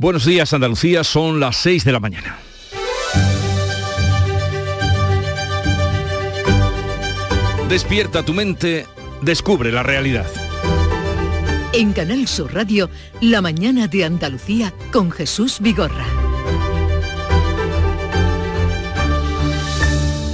Buenos días Andalucía, son las 6 de la mañana. Despierta tu mente, descubre la realidad. En Canal Sur Radio, La mañana de Andalucía con Jesús Vigorra.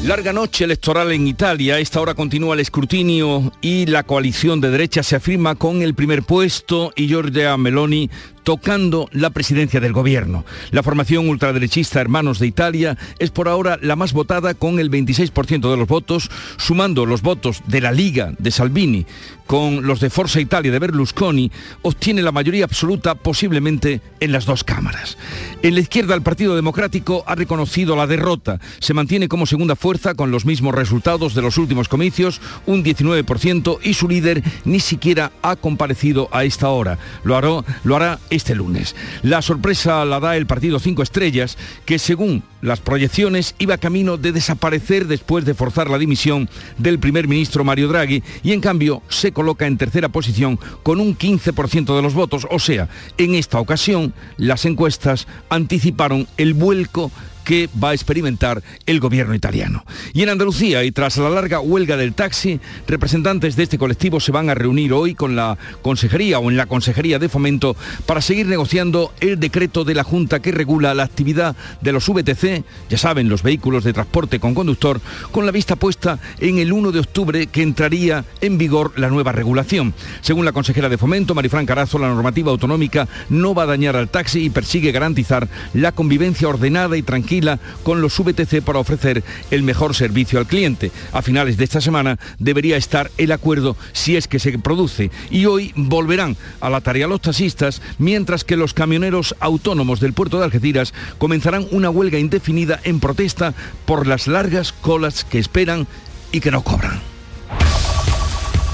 Larga noche electoral en Italia. A esta hora continúa el escrutinio y la coalición de derecha se afirma con el primer puesto y Giorgia Meloni tocando la presidencia del gobierno. La formación ultraderechista Hermanos de Italia es por ahora la más votada con el 26% de los votos, sumando los votos de la Liga de Salvini con los de Forza Italia de Berlusconi, obtiene la mayoría absoluta posiblemente en las dos cámaras. En la izquierda el Partido Democrático ha reconocido la derrota. Se mantiene como segunda fuerza con los mismos resultados de los últimos comicios, un 19%, y su líder ni siquiera ha comparecido a esta hora. Lo hará, lo hará este lunes. La sorpresa la da el partido Cinco Estrellas, que según las proyecciones iba camino de desaparecer después de forzar la dimisión del primer ministro Mario Draghi y en cambio se coloca en tercera posición con un 15% de los votos. O sea, en esta ocasión las encuestas anticiparon el vuelco que va a experimentar el gobierno italiano. Y en Andalucía, y tras la larga huelga del taxi, representantes de este colectivo se van a reunir hoy con la Consejería o en la Consejería de Fomento para seguir negociando el decreto de la Junta que regula la actividad de los VTC, ya saben, los vehículos de transporte con conductor, con la vista puesta en el 1 de octubre que entraría en vigor la nueva regulación. Según la consejera de Fomento, Marifran Carazo, la normativa autonómica no va a dañar al taxi y persigue garantizar la convivencia ordenada y tranquila con los VTC para ofrecer el mejor servicio al cliente. A finales de esta semana debería estar el acuerdo si es que se produce y hoy volverán a la tarea los taxistas mientras que los camioneros autónomos del puerto de Algeciras comenzarán una huelga indefinida en protesta por las largas colas que esperan y que no cobran.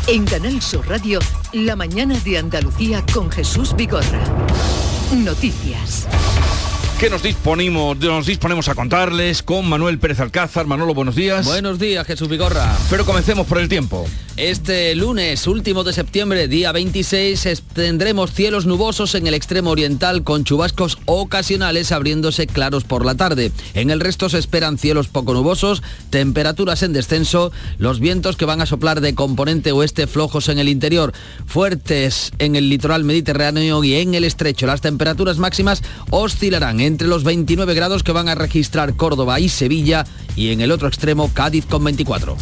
En Canal Sur Radio, la mañana de Andalucía con Jesús Vigorra. Noticias que nos disponemos, nos disponemos a contarles con Manuel Pérez Alcázar. Manolo, buenos días. Buenos días, Jesús Vigorra. Pero comencemos por el tiempo. Este lunes, último de septiembre, día 26, tendremos cielos nubosos en el extremo oriental con chubascos ocasionales abriéndose claros por la tarde. En el resto se esperan cielos poco nubosos, temperaturas en descenso, los vientos que van a soplar de componente oeste flojos en el interior, fuertes en el litoral mediterráneo y en el estrecho. Las temperaturas máximas oscilarán en entre los 29 grados que van a registrar Córdoba y Sevilla y en el otro extremo Cádiz con 24.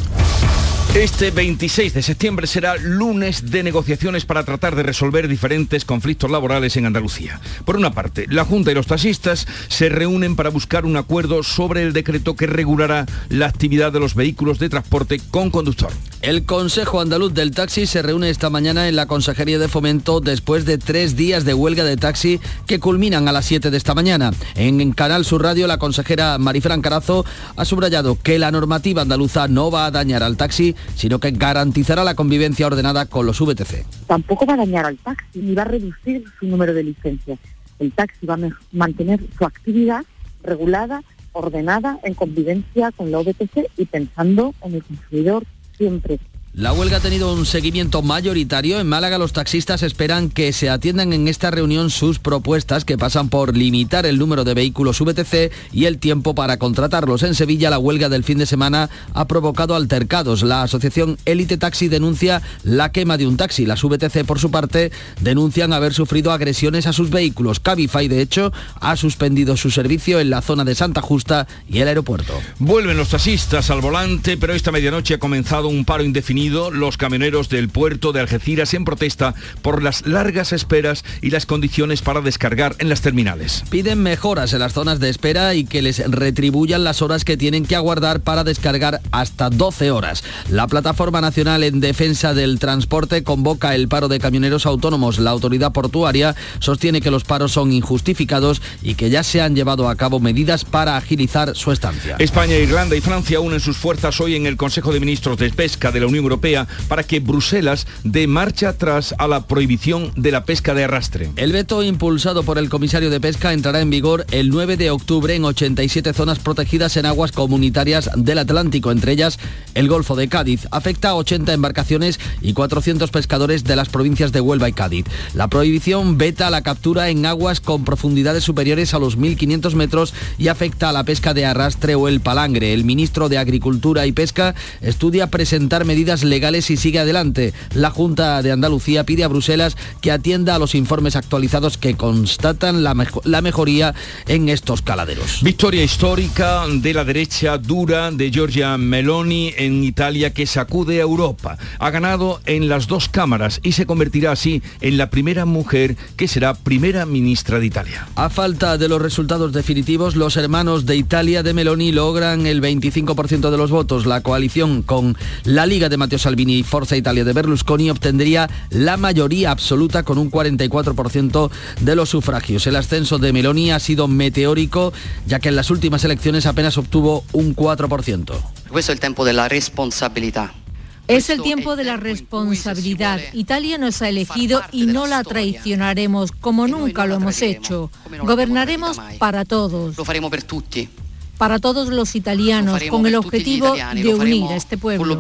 Este 26 de septiembre será lunes de negociaciones para tratar de resolver diferentes conflictos laborales en Andalucía. Por una parte, la Junta y los taxistas se reúnen para buscar un acuerdo sobre el decreto que regulará la actividad de los vehículos de transporte con conductor. El Consejo Andaluz del Taxi se reúne esta mañana en la Consejería de Fomento después de tres días de huelga de taxi que culminan a las 7 de esta mañana. En Canal Sur Radio, la consejera Marifran Carazo ha subrayado que la normativa andaluza no va a dañar al taxi, sino que garantizará la convivencia ordenada con los VTC. Tampoco va a dañar al taxi ni va a reducir su número de licencias. El taxi va a mantener su actividad regulada, ordenada, en convivencia con la VTC y pensando en el consumidor siempre. La huelga ha tenido un seguimiento mayoritario. En Málaga los taxistas esperan que se atiendan en esta reunión sus propuestas que pasan por limitar el número de vehículos VTC y el tiempo para contratarlos. En Sevilla la huelga del fin de semana ha provocado altercados. La asociación Elite Taxi denuncia la quema de un taxi. Las VTC por su parte denuncian haber sufrido agresiones a sus vehículos. Cabify de hecho ha suspendido su servicio en la zona de Santa Justa y el aeropuerto. Vuelven los taxistas al volante, pero esta medianoche ha comenzado un paro indefinido los camioneros del puerto de Algeciras en protesta por las largas esperas y las condiciones para descargar en las terminales. Piden mejoras en las zonas de espera y que les retribuyan las horas que tienen que aguardar para descargar hasta 12 horas. La Plataforma Nacional en Defensa del Transporte convoca el paro de camioneros autónomos. La autoridad portuaria sostiene que los paros son injustificados y que ya se han llevado a cabo medidas para agilizar su estancia. España, Irlanda y Francia unen sus fuerzas hoy en el Consejo de Ministros de Pesca de la Unión Europea para que Bruselas dé marcha atrás a la prohibición de la pesca de arrastre. El veto impulsado por el comisario de pesca entrará en vigor el 9 de octubre en 87 zonas protegidas en aguas comunitarias del Atlántico, entre ellas el Golfo de Cádiz. Afecta a 80 embarcaciones y 400 pescadores de las provincias de Huelva y Cádiz. La prohibición veta la captura en aguas con profundidades superiores a los 1.500 metros y afecta a la pesca de arrastre o el palangre. El ministro de Agricultura y Pesca estudia presentar medidas legales y sigue adelante. La Junta de Andalucía pide a Bruselas que atienda a los informes actualizados que constatan la, la mejoría en estos caladeros. Victoria histórica de la derecha dura de Giorgia Meloni en Italia que sacude a Europa. Ha ganado en las dos cámaras y se convertirá así en la primera mujer que será primera ministra de Italia. A falta de los resultados definitivos, los hermanos de Italia de Meloni logran el 25% de los votos. La coalición con la Liga de Matteo Salvini y Forza Italia de Berlusconi obtendría la mayoría absoluta con un 44% de los sufragios. El ascenso de Meloni ha sido meteórico, ya que en las últimas elecciones apenas obtuvo un 4%. es el tiempo de la responsabilidad. Es el tiempo de la responsabilidad. Italia nos ha elegido y no la traicionaremos como nunca lo hemos hecho. Gobernaremos para todos. Para todos los italianos, con el objetivo de unir a este pueblo.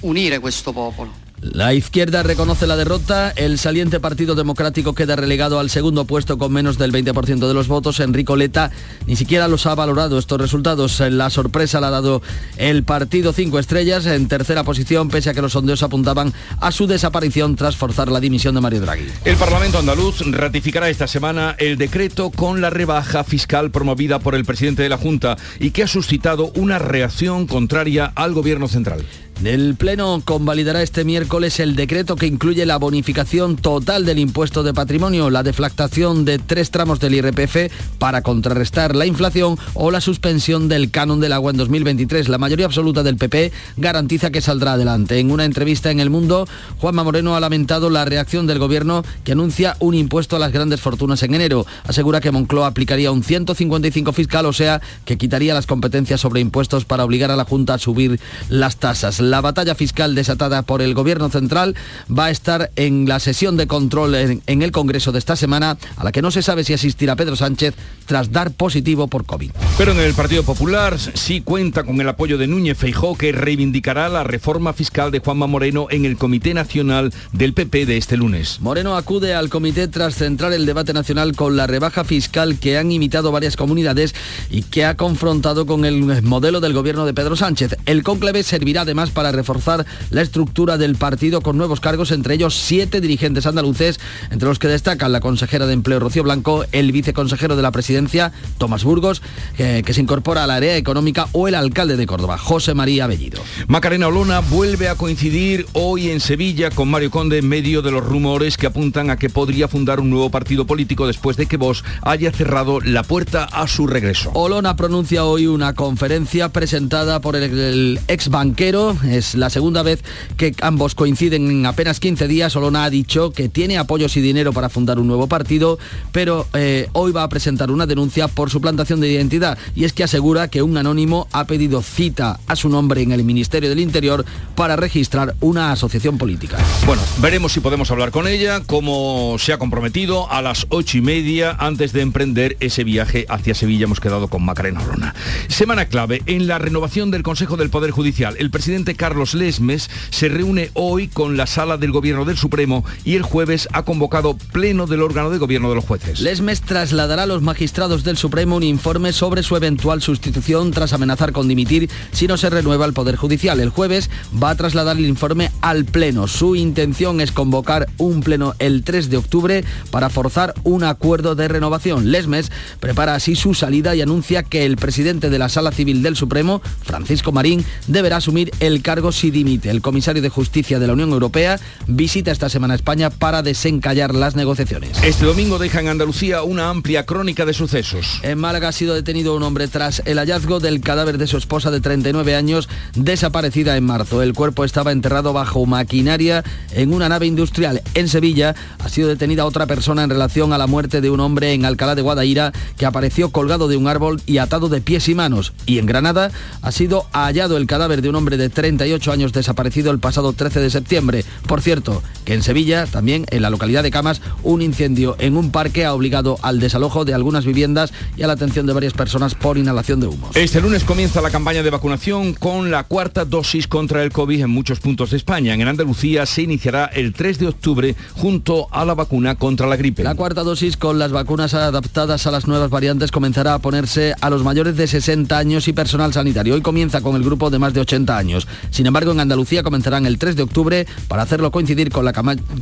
Con el objetivo de unir a este pueblo. La izquierda reconoce la derrota, el saliente Partido Democrático queda relegado al segundo puesto con menos del 20% de los votos. Enrico Leta ni siquiera los ha valorado estos resultados. La sorpresa la ha dado el Partido Cinco Estrellas en tercera posición, pese a que los sondeos apuntaban a su desaparición tras forzar la dimisión de Mario Draghi. El Parlamento andaluz ratificará esta semana el decreto con la rebaja fiscal promovida por el presidente de la Junta y que ha suscitado una reacción contraria al gobierno central. El Pleno convalidará este miércoles el decreto que incluye la bonificación total del impuesto de patrimonio, la deflactación de tres tramos del IRPF para contrarrestar la inflación o la suspensión del canon del agua en 2023. La mayoría absoluta del PP garantiza que saldrá adelante. En una entrevista en El Mundo, Juanma Moreno ha lamentado la reacción del gobierno que anuncia un impuesto a las grandes fortunas en enero. Asegura que Moncloa aplicaría un 155 fiscal, o sea, que quitaría las competencias sobre impuestos para obligar a la Junta a subir las tasas. La batalla fiscal desatada por el Gobierno Central va a estar en la sesión de control en, el Congreso de esta semana, a la que no se sabe si asistirá Pedro Sánchez tras dar positivo por COVID. Pero en el Partido Popular sí cuenta con el apoyo de Núñez Feijó, que reivindicará la reforma fiscal de Juanma Moreno en el Comité Nacional del PP de este lunes. Moreno acude al comité tras centrar el debate nacional con la rebaja fiscal que han imitado varias comunidades y que ha confrontado con el modelo del gobierno de Pedro Sánchez. El cónclave servirá además para reforzar la estructura del partido con nuevos cargos, entre ellos siete dirigentes andaluces, entre los que destacan la consejera de Empleo Rocío Blanco, el viceconsejero de la presidencia Tomás Burgos, eh, que se incorpora a la área económica, o el alcalde de Córdoba, José María Bellido. Macarena Olona vuelve a coincidir hoy en Sevilla con Mario Conde en medio de los rumores que apuntan a que podría fundar un nuevo partido político después de que Vox haya cerrado la puerta a su regreso. Olona pronuncia hoy una conferencia presentada por el ex banquero, es la segunda vez que ambos coinciden en apenas 15 días. Olona ha dicho que tiene apoyos y dinero para fundar un nuevo partido, pero eh, hoy va a presentar una denuncia por suplantación de identidad. Y es que asegura que un anónimo ha pedido cita a su nombre en el Ministerio del Interior para registrar una asociación política. Bueno, veremos si podemos hablar con ella, como se ha comprometido a las ocho y media antes de emprender ese viaje hacia Sevilla. Hemos quedado con Macarena Olona. Semana clave en la renovación del Consejo del Poder Judicial. El presidente Carlos Lesmes se reúne hoy con la sala del Gobierno del Supremo y el jueves ha convocado pleno del órgano de gobierno de los jueces. Lesmes trasladará a los magistrados del Supremo un informe sobre su eventual sustitución tras amenazar con dimitir si no se renueva el Poder Judicial. El jueves va a trasladar el informe al Pleno. Su intención es convocar un Pleno el 3 de octubre para forzar un acuerdo de renovación. Lesmes prepara así su salida y anuncia que el presidente de la Sala Civil del Supremo, Francisco Marín, deberá asumir el cargo si dimite. El comisario de Justicia de la Unión Europea visita esta semana España para desencallar las negociaciones. Este domingo deja en Andalucía una amplia crónica de sucesos. En Málaga ha sido detenido un hombre tras el hallazgo del cadáver de su esposa de 39 años desaparecida en marzo. El cuerpo estaba enterrado bajo maquinaria en una nave industrial. En Sevilla ha sido detenida otra persona en relación a la muerte de un hombre en Alcalá de Guadaira que apareció colgado de un árbol y atado de pies y manos. Y en Granada ha sido hallado el cadáver de un hombre de 30 38 años desaparecido el pasado 13 de septiembre. Por cierto, que en Sevilla, también en la localidad de Camas, un incendio en un parque ha obligado al desalojo de algunas viviendas y a la atención de varias personas por inhalación de humos. Este lunes comienza la campaña de vacunación con la cuarta dosis contra el COVID en muchos puntos de España. En Andalucía se iniciará el 3 de octubre junto a la vacuna contra la gripe. La cuarta dosis con las vacunas adaptadas a las nuevas variantes comenzará a ponerse a los mayores de 60 años y personal sanitario. Hoy comienza con el grupo de más de 80 años. Sin embargo, en Andalucía comenzarán el 3 de octubre para hacerlo coincidir con la,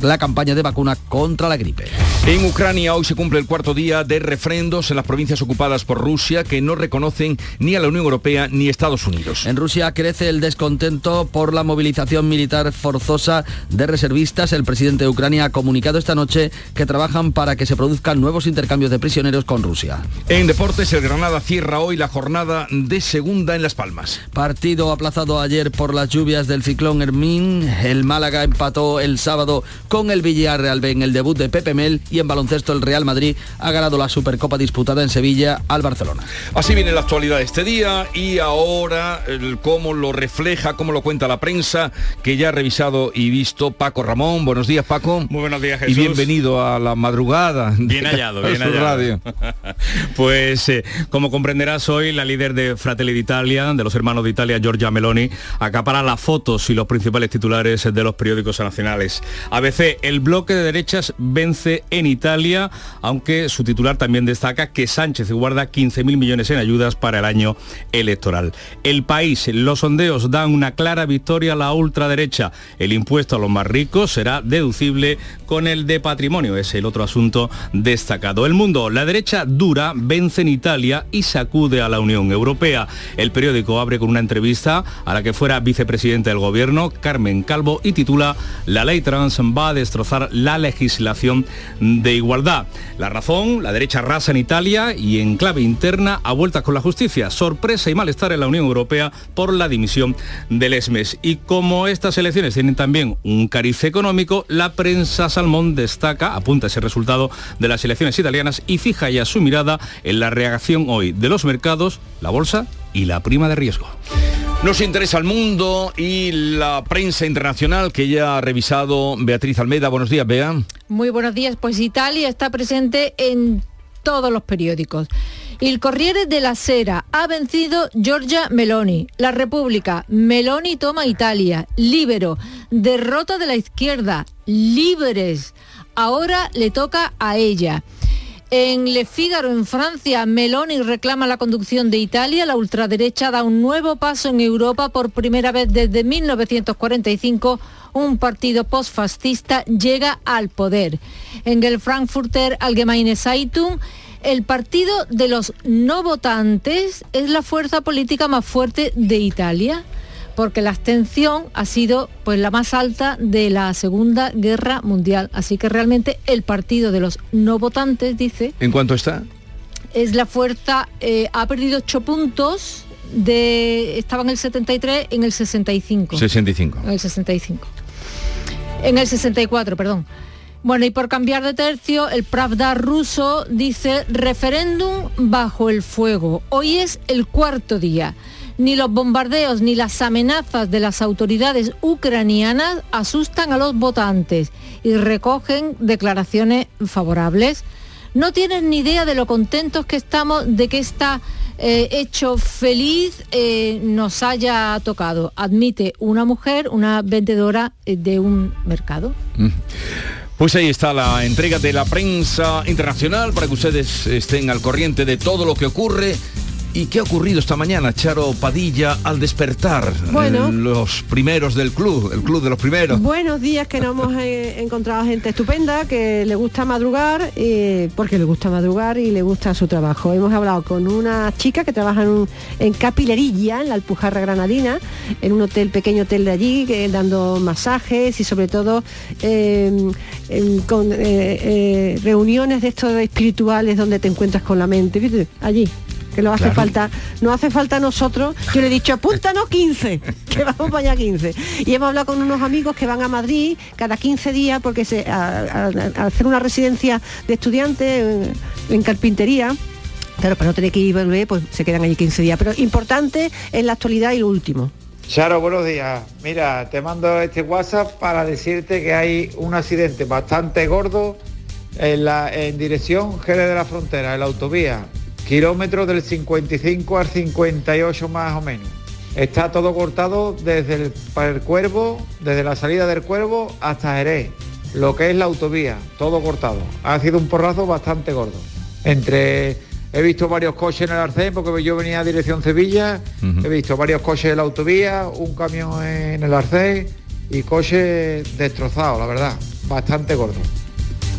la campaña de vacuna contra la gripe. En Ucrania hoy se cumple el cuarto día de refrendos en las provincias ocupadas por Rusia que no reconocen ni a la Unión Europea ni Estados Unidos. En Rusia crece el descontento por la movilización militar forzosa de reservistas. El presidente de Ucrania ha comunicado esta noche que trabajan para que se produzcan nuevos intercambios de prisioneros con Rusia. En deportes, el Granada cierra hoy la jornada de segunda en Las Palmas. Partido aplazado ayer por las lluvias del ciclón Hermín. El Málaga empató el sábado con el Villarreal en el debut de Pepe Mel y en baloncesto el Real Madrid ha ganado la Supercopa disputada en Sevilla al Barcelona. Así viene la actualidad de este día y ahora el, cómo lo refleja, cómo lo cuenta la prensa que ya ha revisado y visto Paco Ramón. Buenos días Paco. Muy buenos días Jesús. Y bienvenido a la madrugada. Bien hallado, bien hallado. Radio. pues eh, como comprenderás hoy la líder de Fratelli d'Italia, de los hermanos de Italia, Giorgia Meloni, acapara las fotos y los principales titulares de los periódicos nacionales. ABC, el bloque de derechas vence en Italia, aunque su titular también destaca que Sánchez guarda 15.000 millones en ayudas para el año electoral. El país, los sondeos dan una clara victoria a la ultraderecha. El impuesto a los más ricos será deducible con el de patrimonio, es el otro asunto destacado. El mundo, la derecha dura vence en Italia y sacude a la Unión Europea. El periódico abre con una entrevista a la que fuera vicepresidente del gobierno, Carmen Calvo, y titula La ley trans va a destrozar la legislación de igualdad. La razón, la derecha rasa en Italia y en clave interna a vueltas con la justicia. Sorpresa y malestar en la Unión Europea por la dimisión del ESMES. Y como estas elecciones tienen también un cariz económico, la prensa Salmón destaca, apunta ese resultado de las elecciones italianas y fija ya su mirada en la reacción hoy de los mercados, la bolsa y la prima de riesgo. Nos interesa el mundo y la prensa internacional que ya ha revisado Beatriz Almeida. Buenos días, Bea. Muy buenos días. Pues Italia está presente en todos los periódicos. El Corriere della Sera ha vencido Giorgia Meloni. La República, Meloni toma Italia. Libero, derrota de la izquierda. Libres. Ahora le toca a ella. En Le Figaro, en Francia, Meloni reclama la conducción de Italia. La ultraderecha da un nuevo paso en Europa por primera vez desde 1945. Un partido postfascista llega al poder. En el Frankfurter Allgemeine Zeitung, el partido de los no votantes es la fuerza política más fuerte de Italia porque la abstención ha sido pues la más alta de la Segunda Guerra Mundial. Así que realmente el partido de los no votantes, dice... ¿En cuánto está? Es la fuerza, eh, ha perdido ocho puntos, de, estaba en el 73, en el 65. 65. En el 65. En el 64, perdón. Bueno, y por cambiar de tercio, el Pravda ruso dice referéndum bajo el fuego. Hoy es el cuarto día. Ni los bombardeos ni las amenazas de las autoridades ucranianas asustan a los votantes y recogen declaraciones favorables. No tienen ni idea de lo contentos que estamos de que esta eh, hecho feliz eh, nos haya tocado, admite una mujer, una vendedora eh, de un mercado. Pues ahí está la entrega de la prensa internacional para que ustedes estén al corriente de todo lo que ocurre ¿Y qué ha ocurrido esta mañana, Charo Padilla, al despertar? Bueno. Los primeros del club, el club de los primeros. Buenos días, que nos hemos eh, encontrado gente estupenda, que le gusta madrugar, eh, porque le gusta madrugar y le gusta su trabajo. Hemos hablado con una chica que trabaja en, Capilerilla, en la Alpujarra Granadina, en un hotel, pequeño hotel de allí, que, dando masajes y sobre todo em, em, con eh, reuniones de estos espirituales donde te encuentras con la mente. Allí, que no hace falta, no hace falta a nosotros. Yo le he dicho, apúntanos 15, que vamos para allá 15. Y hemos hablado con unos amigos que van a Madrid cada 15 días porque se, a, hacer una residencia de estudiantes en, carpintería. Claro, para no tener que ir volver, pues se quedan allí 15 días. Pero importante en la actualidad y lo último. Charo, buenos días. Mira, te mando este WhatsApp para decirte que hay un accidente bastante gordo en, la, en dirección Jerez de la Frontera, en la autovía, kilómetros del 55 al 58 más o menos. Está todo cortado desde el, el Cuervo, desde la salida del Cuervo hasta Jerez, lo que es la autovía, todo cortado. Ha sido un porrazo bastante gordo. Entre He visto varios coches en el arcén porque yo venía a dirección Sevilla. He visto varios coches en la autovía, un camión en el arcén y coches destrozados, la verdad. Bastante gordo.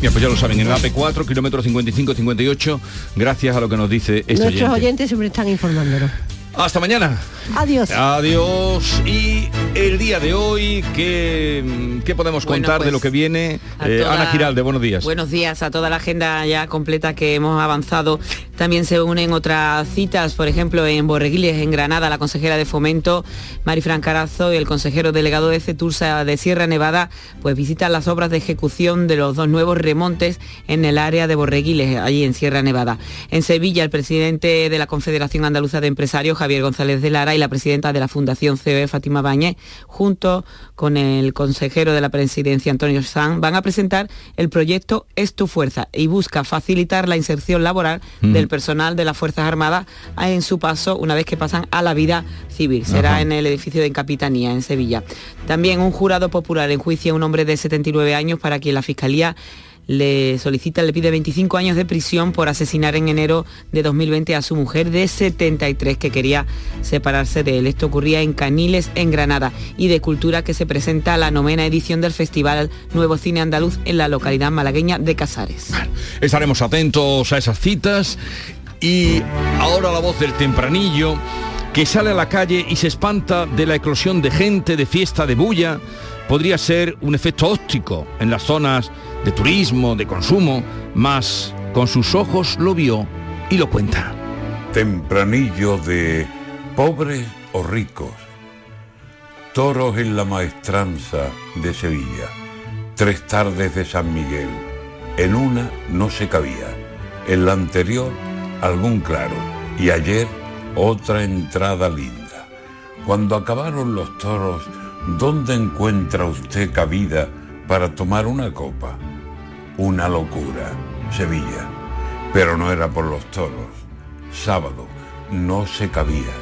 Bien, pues ya lo saben, en la AP4, kilómetro 55-58, gracias a lo que nos dice este Nuestros oyente. oyentes siempre están informándonos. Hasta mañana. Adiós. Adiós. Y el día de hoy, ¿qué, qué podemos Bueno, contar de pues, lo que viene? Eh, toda- Ana Giralde, buenos días. Buenos días a toda la agenda ya completa que hemos avanzado. También se unen otras citas, por ejemplo, en Borreguiles, en Granada, la consejera de Fomento, Marifran Carazo, y el consejero delegado de CETURSA de Sierra Nevada, pues visitan las obras de ejecución de los dos nuevos remontes en el área de Borreguiles, allí en Sierra Nevada. En Sevilla, el presidente de la Confederación Andaluza de Empresarios, Javier González de Lara, y la presidenta de la Fundación COE, Fátima Bañez, junto con el consejero de la presidencia, Antonio Sanz, van a presentar el proyecto Es tu fuerza y busca facilitar la inserción laboral del personal de las Fuerzas Armadas en su paso una vez que pasan a la vida civil. Será Ajá. en el edificio de Capitanía, en Sevilla. También un jurado popular enjuicia a un hombre de 79 años para quien la Fiscalía le solicita, le pide 25 años de prisión por asesinar en enero de 2020 a su mujer de 73 que quería separarse de él. Esto ocurría en Caniles, en Granada. Y de Cultura que se presenta la novena edición del Festival Nuevo Cine Andaluz en la localidad malagueña de Casares. Estaremos atentos a esas citas. Y ahora la voz del tempranillo que sale a la calle y se espanta de la eclosión de gente, de fiesta, de bulla, podría ser un efecto óptico en las zonas de turismo, de consumo, más con sus ojos lo vio y lo cuenta. Tempranillo de pobres o ricos. Toros en la maestranza de Sevilla. Tres tardes de San Miguel. En una no se cabía. En la anterior algún claro. Y ayer otra entrada linda. Cuando acabaron los toros, ¿dónde encuentra usted cabida para tomar una copa? Una locura. Sevilla. Pero no era por los toros. Sábado no se cabía.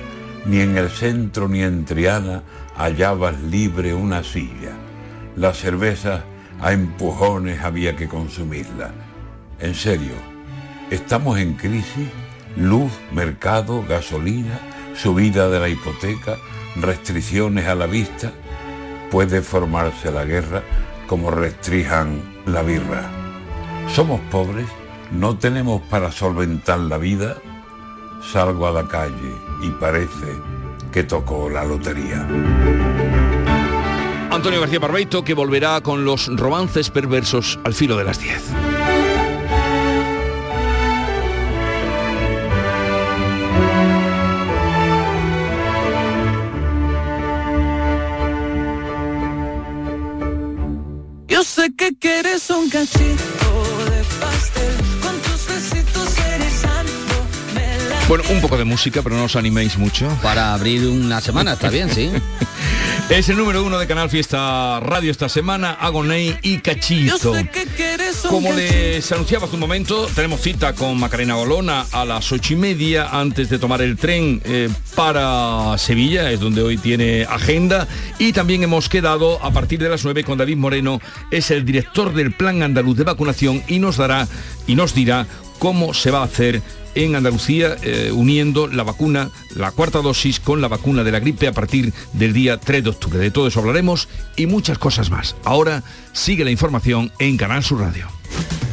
Ni en el centro ni en Triana hallabas libre una silla. La cerveza a empujones había que consumirla. En serio, estamos en crisis. Luz, mercado, gasolina, subida de la hipoteca, restricciones a la vista. Puede formarse la guerra como restrijan la birra. Somos pobres, no tenemos para solventar la vida. Salgo a la calle y parece que tocó la lotería. Antonio García Barbeito que volverá con los romances perversos al filo de las 10. Yo sé que quieres un cachito Bueno, un poco de música, pero no os animéis mucho. Para abrir una semana, está bien, sí. Es el número uno de Canal Fiesta Radio esta semana, Agoney y un Como les anunciaba hace un momento, tenemos cita con Macarena Golona a las ocho y media antes de tomar el tren eh, para Sevilla, es donde hoy tiene agenda. Y también hemos quedado a partir de las 9 con David Moreno, es el director del Plan Andaluz de Vacunación y nos dará y nos dirá cómo se va a hacer en Andalucía eh, uniendo la vacuna, la cuarta dosis con la vacuna de la gripe a partir del día 3 de octubre. De todo eso hablaremos y muchas cosas más. Ahora sigue la información en Canal Sur Radio.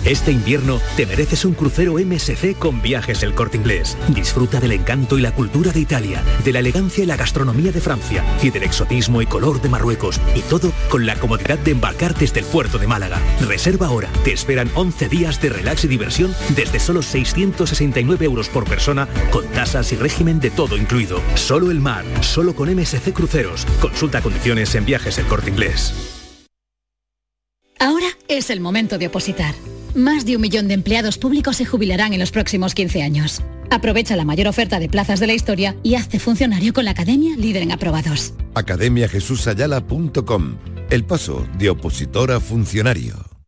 Este invierno te mereces un crucero MSC con viajes El Corte Inglés. Disfruta del encanto y la cultura de Italia, de la elegancia y la gastronomía de Francia y del exotismo y color de Marruecos. Y todo con la comodidad de embarcar desde el puerto de Málaga. Reserva ahora. Te esperan 11 días de relax y diversión desde solo 669 euros por persona con tasas y régimen de todo incluido. Solo el mar, solo con MSC Cruceros. Consulta condiciones en viajes El Corte Inglés. Ahora es el momento de opositar. Más de un millón de empleados públicos se jubilarán en los próximos 15 años. Aprovecha la mayor oferta de plazas de la historia y hazte funcionario con la Academia Líder en Aprobados. academiajesusayala.com. El paso de opositor a funcionario.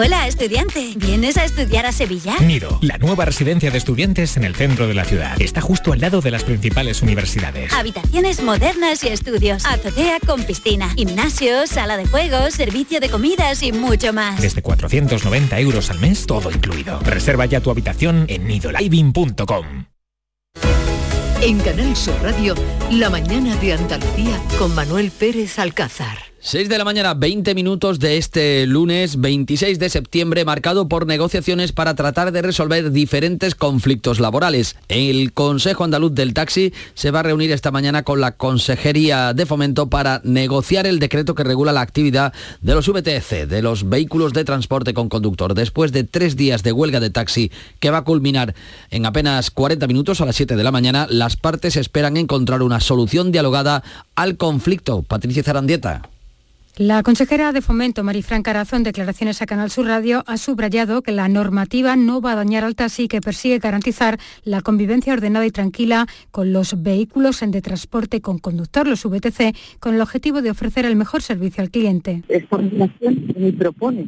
Hola, estudiante. ¿Vienes a estudiar a Sevilla? Nido, la nueva residencia de estudiantes en el centro de la ciudad. Está justo al lado de las principales universidades. Habitaciones modernas y estudios. Azotea con piscina. Gimnasio, sala de juegos, servicio de comidas y mucho más. Desde 490 euros al mes, todo incluido. Reserva ya tu habitación en nidoliving.com. En Canal Sur Radio, La mañana de Andalucía con Manuel Pérez Alcázar. 6 de la mañana, 20 minutos de este lunes 26 de septiembre, marcado por negociaciones para tratar de resolver diferentes conflictos laborales. El Consejo Andaluz del Taxi se va a reunir esta mañana con la Consejería de Fomento para negociar el decreto que regula la actividad de los VTC, de los vehículos de transporte con conductor. Después de tres días de huelga de taxi que va a culminar en apenas 40 minutos a las 7 de la mañana, las partes esperan encontrar una solución dialogada al conflicto. Patricia Zarandieta. La consejera de Fomento, Marifran Carazo, en declaraciones a Canal Sur Radio, ha subrayado que la normativa no va a dañar al taxi que persigue garantizar la convivencia ordenada y tranquila con los vehículos en de transporte con conductor, los VTC, con el objetivo de ofrecer el mejor servicio al cliente. Esta legislación ni propone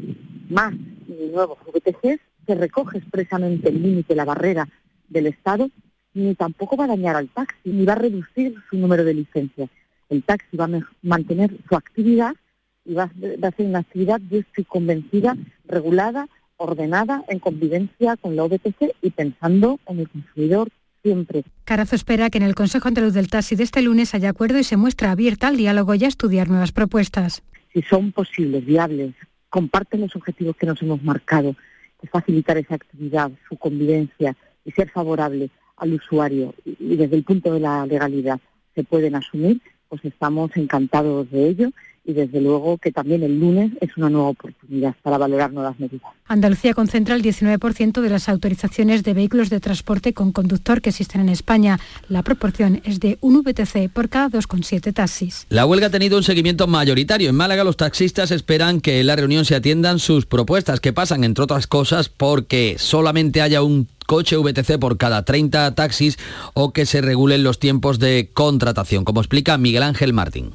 más ni nuevos VTCs, que recoge expresamente el límite, la barrera del Estado, ni tampoco va a dañar al taxi, ni va a reducir su número de licencias. El taxi va a mantener su actividad y va, va a ser una actividad, yo estoy convencida, regulada, ordenada, en convivencia con la OBTC y pensando en el consumidor siempre. Carazo espera que en el Consejo Andaluz del Taxi de este lunes haya acuerdo y se muestra abierta al diálogo y a estudiar nuevas propuestas. Si son posibles, viables, comparten los objetivos que nos hemos marcado, de facilitar esa actividad, su convivencia y ser favorable al usuario y desde el punto de la legalidad se pueden asumir, pues estamos encantados de ello y desde luego que también el lunes es una nueva oportunidad para valorar nuevas medidas. Andalucía concentra el 19% de las autorizaciones de vehículos de transporte con conductor que existen en España. La proporción es de un VTC por cada 2,7 taxis. La huelga ha tenido un seguimiento mayoritario. En Málaga los taxistas esperan que en la reunión se atiendan sus propuestas que pasan, entre otras cosas, porque solamente haya un coche VTC por cada 30 taxis o que se regulen los tiempos de contratación, como explica Miguel Ángel Martín.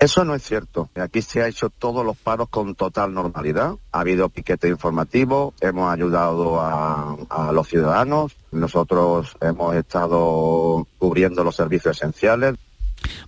Eso no es cierto. Aquí se ha hecho todos los paros con total normalidad. Ha habido piquete informativo, hemos ayudado a, a, los ciudadanos, nosotros hemos estado cubriendo los servicios esenciales.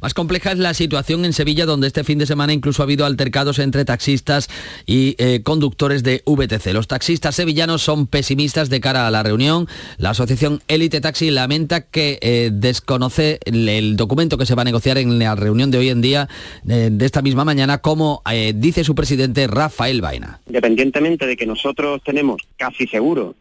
Más compleja es la situación en Sevilla, donde este fin de semana incluso ha habido altercados entre taxistas y eh, conductores de VTC. Los taxistas sevillanos son pesimistas de cara a la reunión. La asociación Elite Taxi lamenta que eh, desconoce el, documento que se va a negociar en la reunión de hoy en día, eh, de esta misma mañana, como dice su presidente Rafael Vaina. Independientemente de que nosotros tenemos casi seguro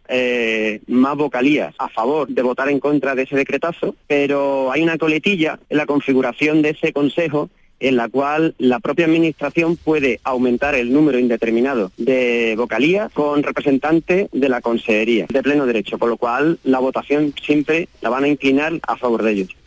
más vocalías a favor de votar en contra de ese decretazo, pero hay una coletilla en la configuración de ese consejo en la cual la propia administración puede aumentar el número indeterminado de vocalías con representantes de la consejería de pleno derecho, con lo cual la votación siempre la van a inclinar a favor de ellos.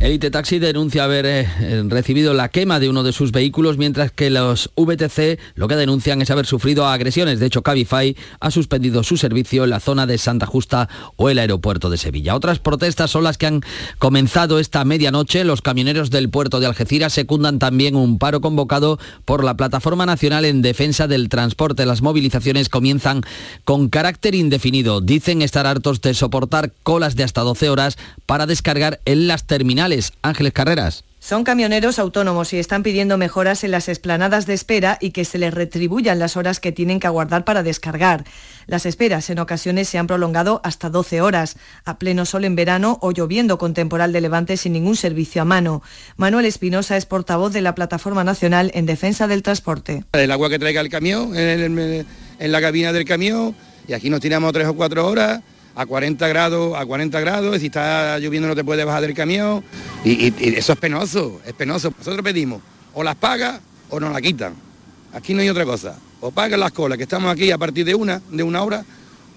Elite Taxi denuncia haber eh, recibido la quema de uno de sus vehículos, mientras que los VTC lo que denuncian es haber sufrido agresiones. De hecho, Cabify ha suspendido su servicio en la zona de Santa Justa o el aeropuerto de Sevilla. Otras protestas son las que han comenzado esta medianoche. Los camioneros del puerto de Algeciras secundan también un paro convocado por la Plataforma Nacional en Defensa del Transporte. Las movilizaciones comienzan con carácter indefinido. Dicen estar hartos de soportar colas de hasta 12 horas para descargar en las terminales Ángeles Carreras. Son camioneros autónomos y están pidiendo mejoras en las esplanadas de espera y que se les retribuyan las horas que tienen que aguardar para descargar. Las esperas en ocasiones se han prolongado hasta 12 horas, a pleno sol en verano o lloviendo con temporal de levante sin ningún servicio a mano. Manuel Espinosa es portavoz de la Plataforma Nacional en Defensa del Transporte. El agua que traiga el camión en, el, en la cabina del camión y aquí nos tiramos tres o cuatro horas a 40 grados, a 40 grados, y si está lloviendo no te puedes bajar del camión, y, y, eso es penoso, es penoso. Nosotros pedimos, o las paga o nos la quitan. Aquí no hay otra cosa. O pagan las colas, que estamos aquí a partir de una, de una hora,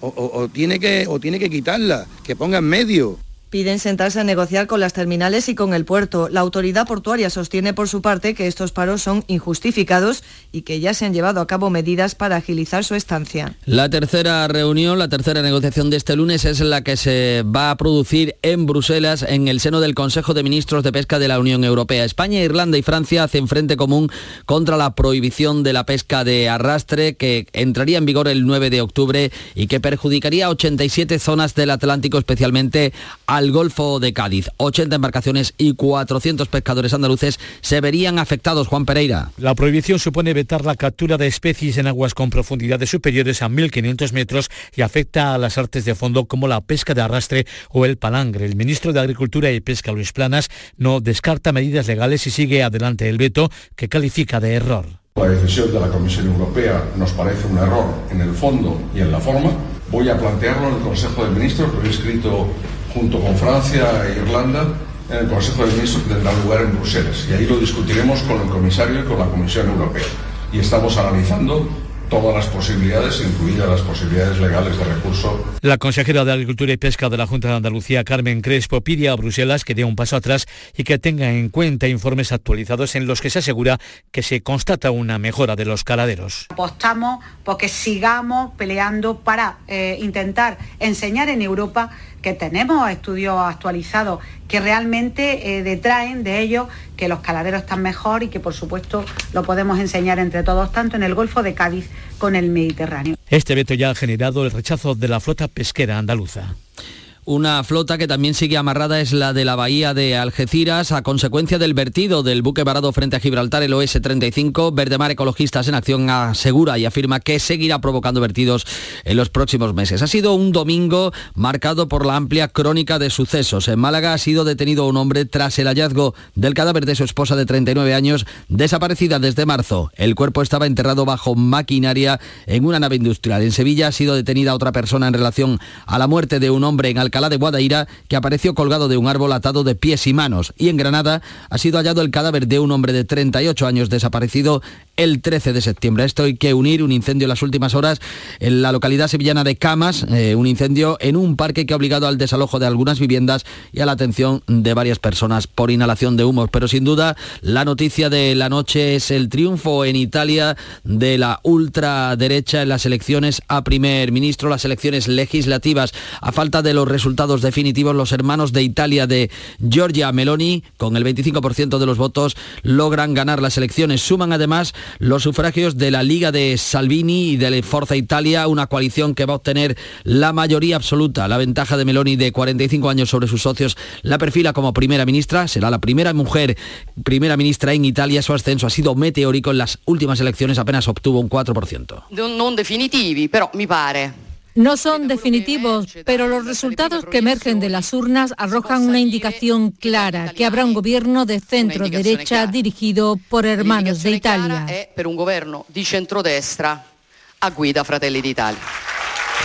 o, o, tiene, que, o tiene que quitarla, que ponga en medio. Piden sentarse a negociar con las terminales y con el puerto. La autoridad portuaria sostiene por su parte que estos paros son injustificados y que ya se han llevado a cabo medidas para agilizar su estancia. La tercera reunión, la tercera negociación de este lunes es la que se va a producir en Bruselas en el seno del Consejo de Ministros de Pesca de la Unión Europea. España, Irlanda y Francia hacen frente común contra la prohibición de la pesca de arrastre que entraría en vigor el 9 de octubre y que perjudicaría 87 zonas del Atlántico, especialmente al Golfo de Cádiz. 80 embarcaciones y 400 pescadores andaluces se verían afectados, Juan Pereira. La prohibición supone vetar la captura de especies en aguas con profundidades superiores a 1.500 metros y afecta a las artes de fondo como la pesca de arrastre o el palangre. El ministro de Agricultura y Pesca, Luis Planas, no descarta medidas legales y sigue adelante el veto que califica de error. La decisión de la Comisión Europea nos parece un error en el fondo y en la forma. Voy a plantearlo en el Consejo de Ministros, lo he escrito junto con Francia e Irlanda en el Consejo de Ministros que tendrá lugar en Bruselas. Y ahí lo discutiremos con el comisario y con la Comisión Europea. Y estamos analizando todas las posibilidades, incluidas las posibilidades legales de recurso. La consejera de Agricultura y Pesca de la Junta de Andalucía, Carmen Crespo, pide a Bruselas que dé un paso atrás y que tenga en cuenta informes actualizados en los que se asegura que se constata una mejora de los caladeros. Apostamos porque sigamos peleando para eh, intentar enseñar en Europa que tenemos estudios actualizados que realmente eh, detraen de ellos que los caladeros están mejor y que por supuesto lo podemos enseñar entre todos, tanto en el Golfo de Cádiz con el Mediterráneo. Este veto ya ha generado el rechazo de la flota pesquera andaluza. Una flota que también sigue amarrada es la de la bahía de Algeciras a consecuencia del vertido del buque varado frente a Gibraltar, el OS-35. Verdemar Ecologistas en Acción asegura y afirma que seguirá provocando vertidos en los próximos meses. Ha sido un domingo marcado por la amplia crónica de sucesos. En Málaga ha sido detenido un hombre tras el hallazgo del cadáver de su esposa de 39 años, desaparecida desde marzo. El cuerpo estaba enterrado bajo maquinaria en una nave industrial. En Sevilla ha sido detenida otra persona en relación a la muerte de un hombre en Alcalá Alcalá de Guadaira, que apareció colgado de un árbol atado de pies y manos. Y en Granada ha sido hallado el cadáver de un hombre de 38 años desaparecido el 13 de septiembre. Esto hay que unir un incendio en las últimas horas en la localidad sevillana de Camas, eh, un incendio en un parque que ha obligado al desalojo de algunas viviendas y a la atención de varias personas por inhalación de humos. Pero sin duda la noticia de la noche es el triunfo en Italia de la ultraderecha en las elecciones a primer ministro, las elecciones legislativas. A falta de los resultados definitivos, los hermanos de Italia de Giorgia Meloni, con el 25% de los votos, logran ganar las elecciones. Suman además los sufragios de la Liga de Salvini y de Forza Italia, una coalición que va a obtener la mayoría absoluta. La ventaja de Meloni de 45 años sobre sus socios la perfila como primera ministra, será la primera mujer primera ministra en Italia. Su ascenso ha sido meteórico en las últimas elecciones, apenas obtuvo un 4%. Non definitivi, però mi pare. No son definitivos, pero los resultados que emergen de las urnas arrojan una indicación clara, que habrá un gobierno de centro derecha dirigido por hermanos de Italia. Per un governo di centrodestra a guida Fratelli d'Italia.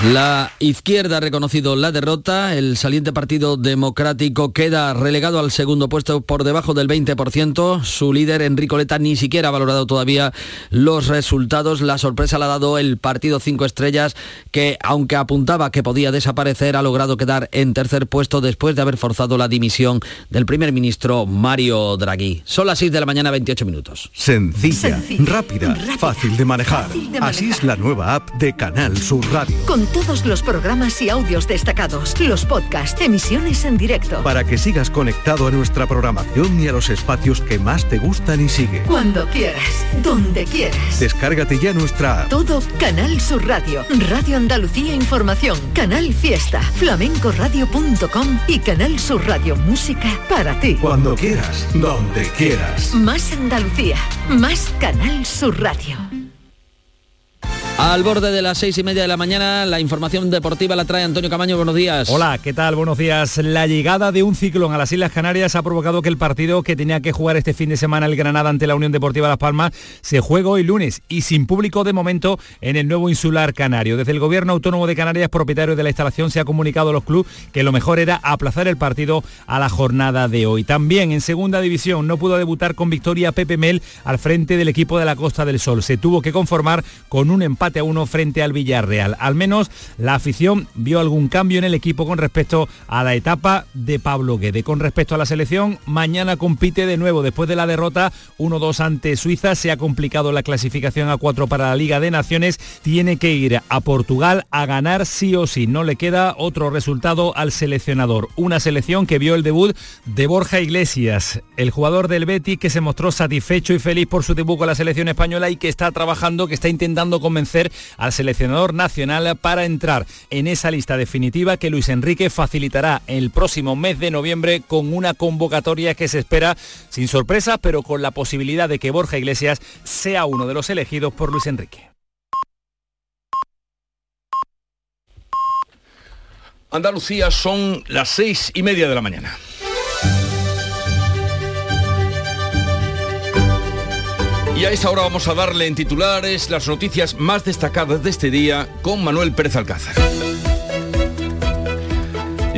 La izquierda ha reconocido la derrota, el saliente Partido Democrático queda relegado al segundo puesto por debajo del 20%, su líder Enrico Leta ni siquiera ha valorado todavía los resultados, la sorpresa la ha dado el Partido Cinco Estrellas que aunque apuntaba que podía desaparecer ha logrado quedar en tercer puesto después de haber forzado la dimisión del primer ministro Mario Draghi. Son las 6 de la mañana 28 minutos. Sencilla, Sencilla, rápida, rápida, fácil de manejar. fácil de Así es la nueva app de Canal Sur Radio. Con todos los programas y audios destacados, los podcasts, emisiones en directo. Para que sigas conectado a nuestra programación y a los espacios que más te gustan y sigue. Cuando quieras, donde quieras. Descárgate ya nuestra app. Todo Canal Sur Radio, Radio Andalucía Información, Canal Fiesta, flamencoradio.com y Canal Sur Radio Música para ti. Cuando quieras, donde quieras. Más Andalucía, más Canal Sur Radio. Al borde de las seis y media de la mañana, la información deportiva la trae Antonio Camaño. Buenos días. Hola, ¿qué tal? Buenos días. La llegada de un ciclón a las Islas Canarias ha provocado que el partido que tenía que jugar este fin de semana el Granada ante la Unión Deportiva Las Palmas se juegue hoy lunes y sin público de momento en el nuevo insular canario. Desde el Gobierno Autónomo de Canarias, propietario de la instalación, se ha comunicado a los clubes que lo mejor era aplazar el partido a la jornada de hoy. También en segunda división no pudo debutar con victoria Pepe Mel al frente del equipo de la Costa del Sol. Se tuvo que conformar con un empate a uno frente al Villarreal. Al menos la afición vio algún cambio en el equipo con respecto a la etapa de Pablo Guede. Con respecto a la selección, mañana compite de nuevo. Después de la derrota 1-2 ante Suiza, se ha complicado la clasificación a 4 para la Liga de Naciones. Tiene que ir a Portugal a ganar sí o sí. No le queda otro resultado al seleccionador. Una selección que vio el debut de Borja Iglesias, el jugador del Betis que se mostró satisfecho y feliz por su debut con la selección española y que está trabajando, que está intentando convencer al seleccionador nacional para entrar en esa lista definitiva que Luis Enrique facilitará el próximo mes de noviembre con una convocatoria que se espera sin sorpresa, pero con la posibilidad de que Borja Iglesias sea uno de los elegidos por Luis Enrique. Andalucía son las seis y media de la mañana. Y a esta hora vamos a darle en titulares las noticias más destacadas de este día con Manuel Pérez Alcázar.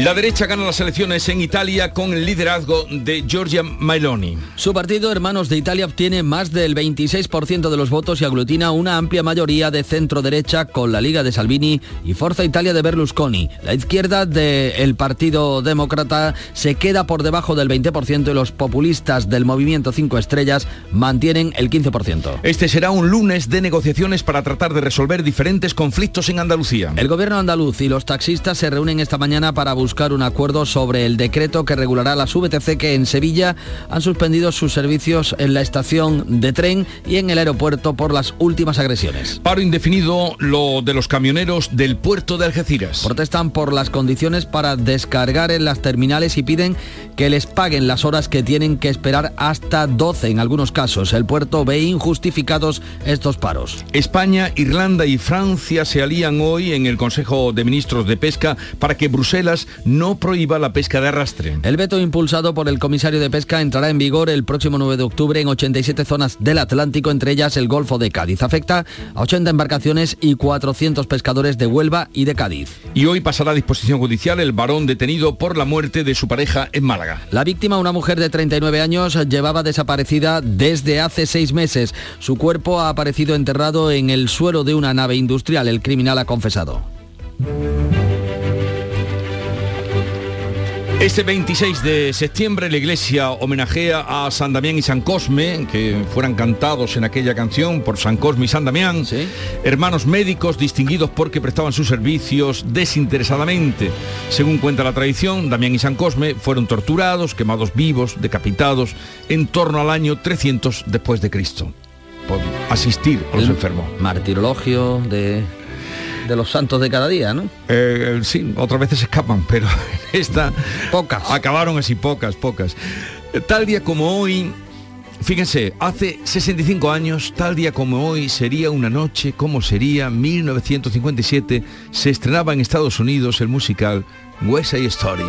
La derecha gana las elecciones en Italia con el liderazgo de Giorgia Meloni. Su partido, Hermanos de Italia, obtiene más del 26% de los votos y aglutina una amplia mayoría de centro-derecha con la Liga de Salvini y Forza Italia de Berlusconi. La izquierda del Partido Demócrata se queda por debajo del 20% y los populistas del Movimiento 5 Estrellas mantienen el 15%. Este será un lunes de negociaciones para tratar de resolver diferentes conflictos en Andalucía. El gobierno andaluz y los taxistas se reúnen esta mañana para buscar buscar un acuerdo sobre el decreto que regulará las VTC que en Sevilla han suspendido sus servicios en la estación de tren y en el aeropuerto por las últimas agresiones. Paro indefinido lo de los camioneros del puerto de Algeciras. Protestan por las condiciones para descargar en las terminales y piden que les paguen las horas que tienen que esperar hasta 12 en algunos casos. El puerto ve injustificados estos paros. España, Irlanda y Francia se alían hoy en el Consejo de Ministros de Pesca para que Bruselas no prohíba la pesca de arrastre. El veto impulsado por el comisario de pesca entrará en vigor el próximo 9 de octubre en 87 zonas del Atlántico, entre ellas el Golfo de Cádiz. Afecta a 80 embarcaciones y 400 pescadores de Huelva y de Cádiz. Y hoy pasará a disposición judicial el varón detenido por la muerte de su pareja en Málaga. La víctima, una mujer de 39 años, llevaba desaparecida desde hace seis meses. Su cuerpo ha aparecido enterrado en el suelo de una nave industrial. El criminal ha confesado. Este 26 de septiembre la iglesia homenajea a San Damián y San Cosme, que fueran cantados en aquella canción por San Cosme y San Damián, hermanos médicos distinguidos porque prestaban sus servicios desinteresadamente. Según cuenta la tradición, Damián y San Cosme fueron torturados, quemados vivos, decapitados, en torno al año 300 después de Cristo, por asistir a los enfermos. Martirologio de de los santos de cada día, ¿no? Eh, sí, otras veces escapan, pero esta... Pocas. Acabaron así, pocas, pocas. Tal día como hoy, Fíjense, hace 65 años, tal día como hoy, sería una noche como sería 1957, se estrenaba en Estados Unidos el musical West Side Story.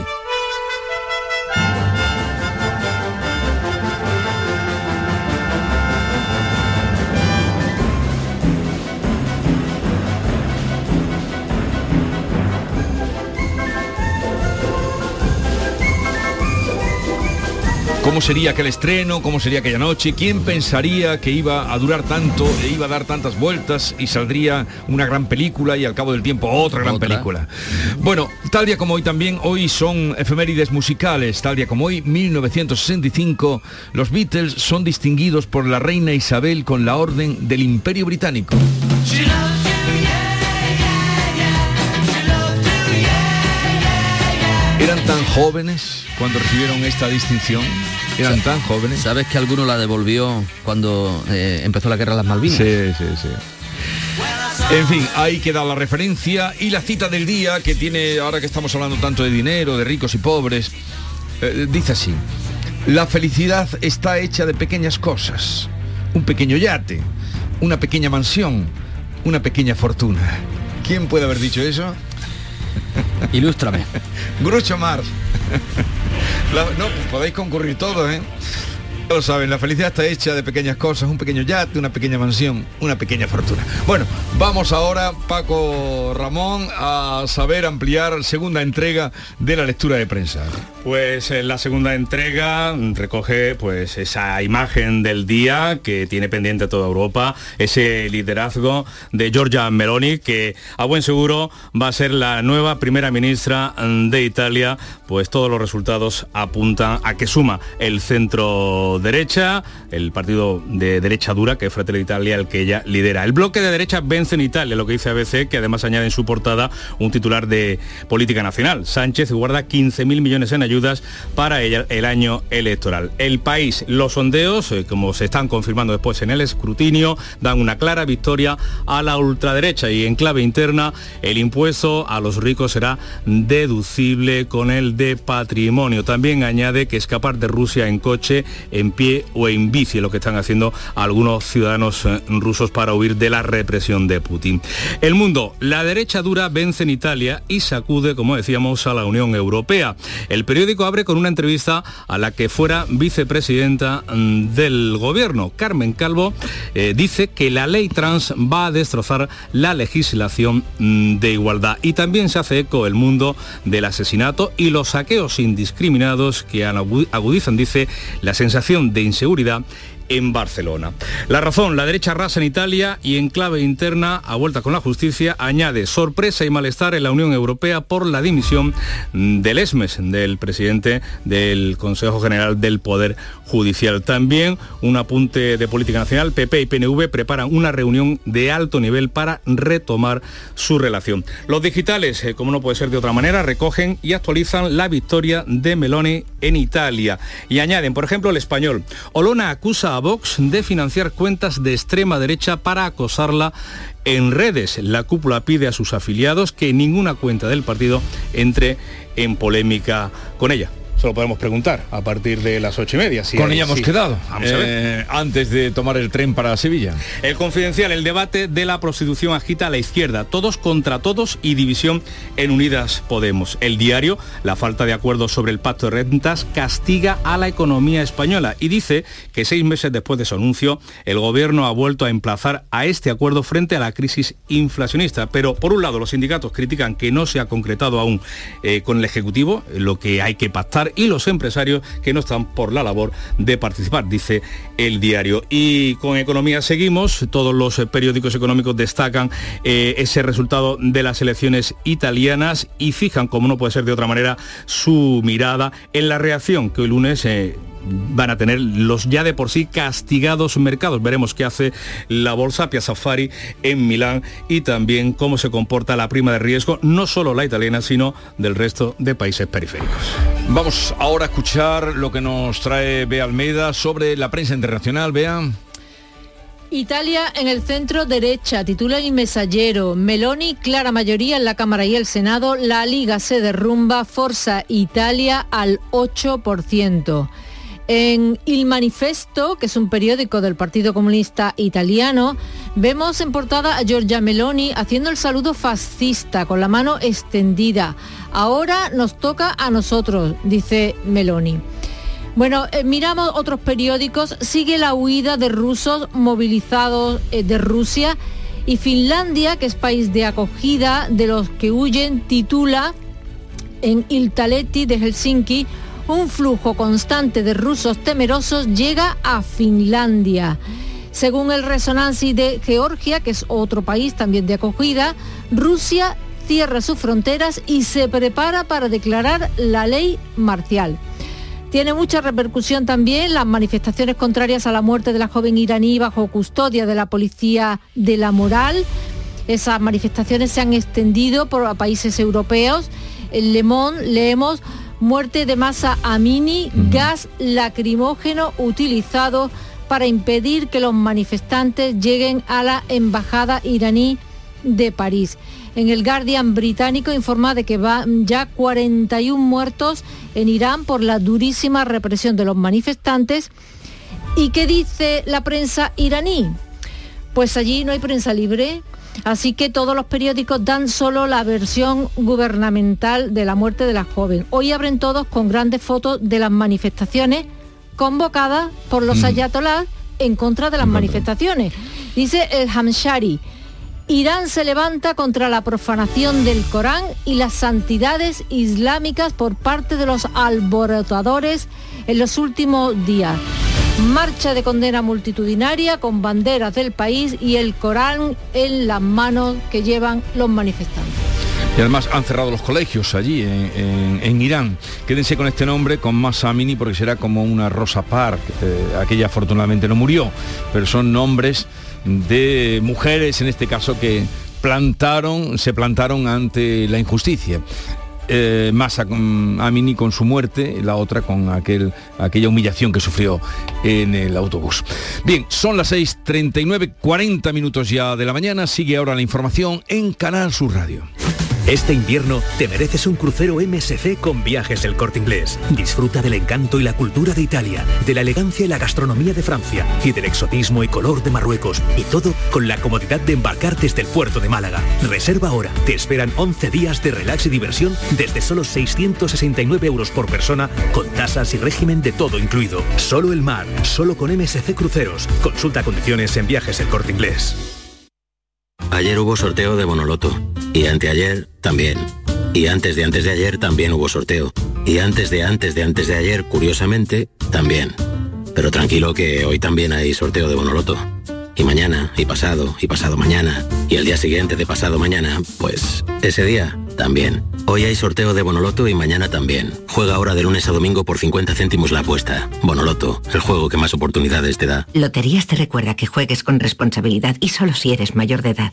Sería aquel estreno? ¿Cómo sería aquella noche? ¿Quién pensaría que iba a durar tanto, e iba a dar tantas vueltas y saldría una gran película y al cabo del tiempo otra gran película? Bueno, tal día como hoy también, hoy son efemérides musicales. Tal día como hoy, 1965, los Beatles son distinguidos por la reina Isabel con la Orden del Imperio Británico. Eran tan jóvenes cuando recibieron esta distinción. Eran tan jóvenes. ¿Sabes que alguno la devolvió cuando eh, empezó la guerra de las Malvinas? Sí, sí, sí. En fin, ahí queda la referencia y la cita del día que tiene, ahora que estamos hablando tanto de dinero, de ricos y pobres, eh, dice así, la felicidad está hecha de pequeñas cosas, un pequeño yate, una pequeña mansión, una pequeña fortuna. ¿Quién puede haber dicho eso? Ilústrame. Grucho Mars. no, podéis concurrir todo, ¿eh? Saben, la felicidad está hecha de pequeñas cosas, un pequeño yate, una pequeña mansión, una pequeña fortuna. Bueno, vamos ahora, Paco Ramón, a saber ampliar segunda entrega de la lectura de prensa. Pues en la segunda entrega recoge pues esa imagen del día que tiene pendiente toda Europa, ese liderazgo de Giorgia Meloni que a buen seguro va a ser la nueva primera ministra de Italia, pues todos los resultados apuntan a que suma el centro derecha, el partido de derecha dura, que es Fratelli Italia, el que ella lidera. El bloque de derecha vence en Italia, lo que dice ABC, que además añade en su portada un titular de política nacional. Sánchez guarda 15.000 millones en ayudas para ella el año electoral. El país, los sondeos, eh, como se están confirmando después en el escrutinio, dan una clara victoria a la ultraderecha y en clave interna el impuesto a los ricos será deducible con el de patrimonio. También añade que escapar de Rusia en coche, en pie o en bici, lo que están haciendo algunos ciudadanos eh, rusos para huir de la represión de Putin. El mundo, la derecha dura vence en Italia y sacude, como decíamos, a la Unión Europea. El periódico abre con una entrevista a la que fuera vicepresidenta mm, del gobierno, Carmen Calvo, eh, dice que la ley trans va a destrozar la legislación mm, de igualdad. Y también se hace eco el mundo del asesinato y los saqueos indiscriminados que agudizan, dice, la sensación de inseguridad en Barcelona. La razón, la derecha rasa en Italia y en clave interna, a vuelta con la justicia, añade sorpresa y malestar en la Unión Europea por la dimisión del ESMES, del presidente del Consejo General del Poder Judicial. También un apunte de política nacional, PP y PNV preparan una reunión de alto nivel para retomar su relación. Los digitales, eh, como no puede ser de otra manera, recogen y actualizan la victoria de Meloni en Italia y añaden, por ejemplo, el español. Olona acusa a Vox de financiar cuentas de extrema derecha para acosarla en redes. La cúpula pide a sus afiliados que ninguna cuenta del partido entre en polémica con ella se lo podemos preguntar a partir de las ocho y media. Con ella hemos quedado, eh, antes de tomar el tren para Sevilla. El confidencial, el debate de la prostitución agita a la izquierda, todos contra todos y división en Unidas Podemos. El diario, la falta de acuerdo sobre el pacto de rentas castiga a la economía española y dice que seis meses después de su anuncio, el gobierno ha vuelto a emplazar a este acuerdo frente a la crisis inflacionista. Pero por un lado, los sindicatos critican que no se ha concretado aún eh, con el Ejecutivo lo que hay que pactar y los empresarios que no están por la labor de participar, dice el diario. Y con economía seguimos, todos los periódicos económicos destacan eh, ese resultado de las elecciones italianas y fijan, como no puede ser de otra manera, su mirada en la reacción que hoy lunes... Eh, van a tener los ya de por sí castigados mercados. Veremos qué hace la bolsa Piazza Safari en Milán y también cómo se comporta la prima de riesgo, no solo la italiana, sino del resto de países periféricos. Vamos ahora a escuchar lo que nos trae Bea Almeida sobre la prensa internacional. Vean. Italia en el centro derecha, titula el mensajero. Meloni, clara mayoría en la Cámara y el Senado. La Liga se derrumba, Forza Italia al 8%. En Il Manifesto, que es un periódico del Partido Comunista Italiano, vemos en portada a Giorgia Meloni haciendo el saludo fascista con la mano extendida. Ahora nos toca a nosotros, dice Meloni. Bueno, eh, miramos otros periódicos, sigue la huida de rusos movilizados eh, de Rusia y Finlandia, que es país de acogida de los que huyen, titula en Iltaleti de Helsinki un flujo constante de rusos temerosos llega a Finlandia. Según el Resonancy de Georgia, que es otro país también de acogida, Rusia cierra sus fronteras y se prepara para declarar la ley marcial. Tiene mucha repercusión también las manifestaciones contrarias a la muerte de la joven iraní bajo custodia de la policía de la moral. Esas manifestaciones se han extendido por países europeos. En Le Monde leemos muerte de masa Amini, gas lacrimógeno utilizado para impedir que los manifestantes lleguen a la embajada iraní de París. En el Guardian británico informa de que van ya 41 muertos en Irán por la durísima represión de los manifestantes. ¿Y qué dice la prensa iraní? Pues allí no hay prensa libre, Así que todos los periódicos dan solo la versión gubernamental de la muerte de la joven. Hoy abren todos con grandes fotos de las manifestaciones convocada por los ayatolás en contra de las manifestaciones. Dice el Hamshari, Irán se levanta contra la profanación del Corán y las santidades islámicas por parte de los alborotadores en los últimos días. Marcha de condena multitudinaria con banderas del país y el Corán en las manos que llevan los manifestantes. Y además han cerrado los colegios allí en, Irán. Quédense con este nombre, con Masa Amini, porque será como una Rosa Park. Eh, aquella afortunadamente no murió, pero son nombres de mujeres, en este caso, que plantaron, se plantaron ante la injusticia. Eh, Masa con Amini con su muerte, la otra con aquel, aquella humillación que sufrió en el autobús. Bien, son las 6.39, 40 minutos ya de la mañana, sigue ahora la información en Canal Sur Radio. Este invierno te mereces un crucero MSC con viajes del corte inglés. Disfruta del encanto y la cultura de Italia, de la elegancia y la gastronomía de Francia y del exotismo y color de Marruecos. Y todo con la comodidad de embarcar desde el puerto de Málaga. Reserva ahora. Te esperan 11 días de relax y diversión desde solo 669 euros por persona con tasas y régimen de todo incluido. Solo el mar, solo con MSC Cruceros. Consulta condiciones en viajes el corte inglés. Ayer hubo sorteo de Bonoloto. Y anteayer también. Y antes de antes de ayer también hubo sorteo. Y antes de antes de antes de ayer, curiosamente, también. Pero tranquilo que hoy también hay sorteo de Bonoloto. Y mañana, y pasado, y pasado mañana, y el día siguiente de pasado mañana, pues ese día también. Hoy hay sorteo de Bonoloto y mañana también. Juega ahora de lunes a domingo por 50 céntimos la apuesta. Bonoloto, el juego que más oportunidades te da. Loterías te recuerda que juegues con responsabilidad y solo si eres mayor de edad.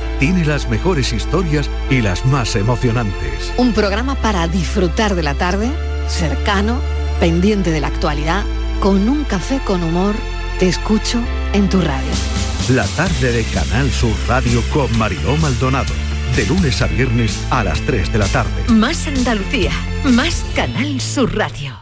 tiene las mejores historias y las más emocionantes. Un programa para disfrutar de la tarde, cercano, pendiente de la actualidad, con un café con humor. Te escucho en tu radio. La tarde de Canal Sur Radio con Mariló Maldonado. De lunes a viernes a las 3 de la tarde. Más Andalucía, más Canal Sur Radio.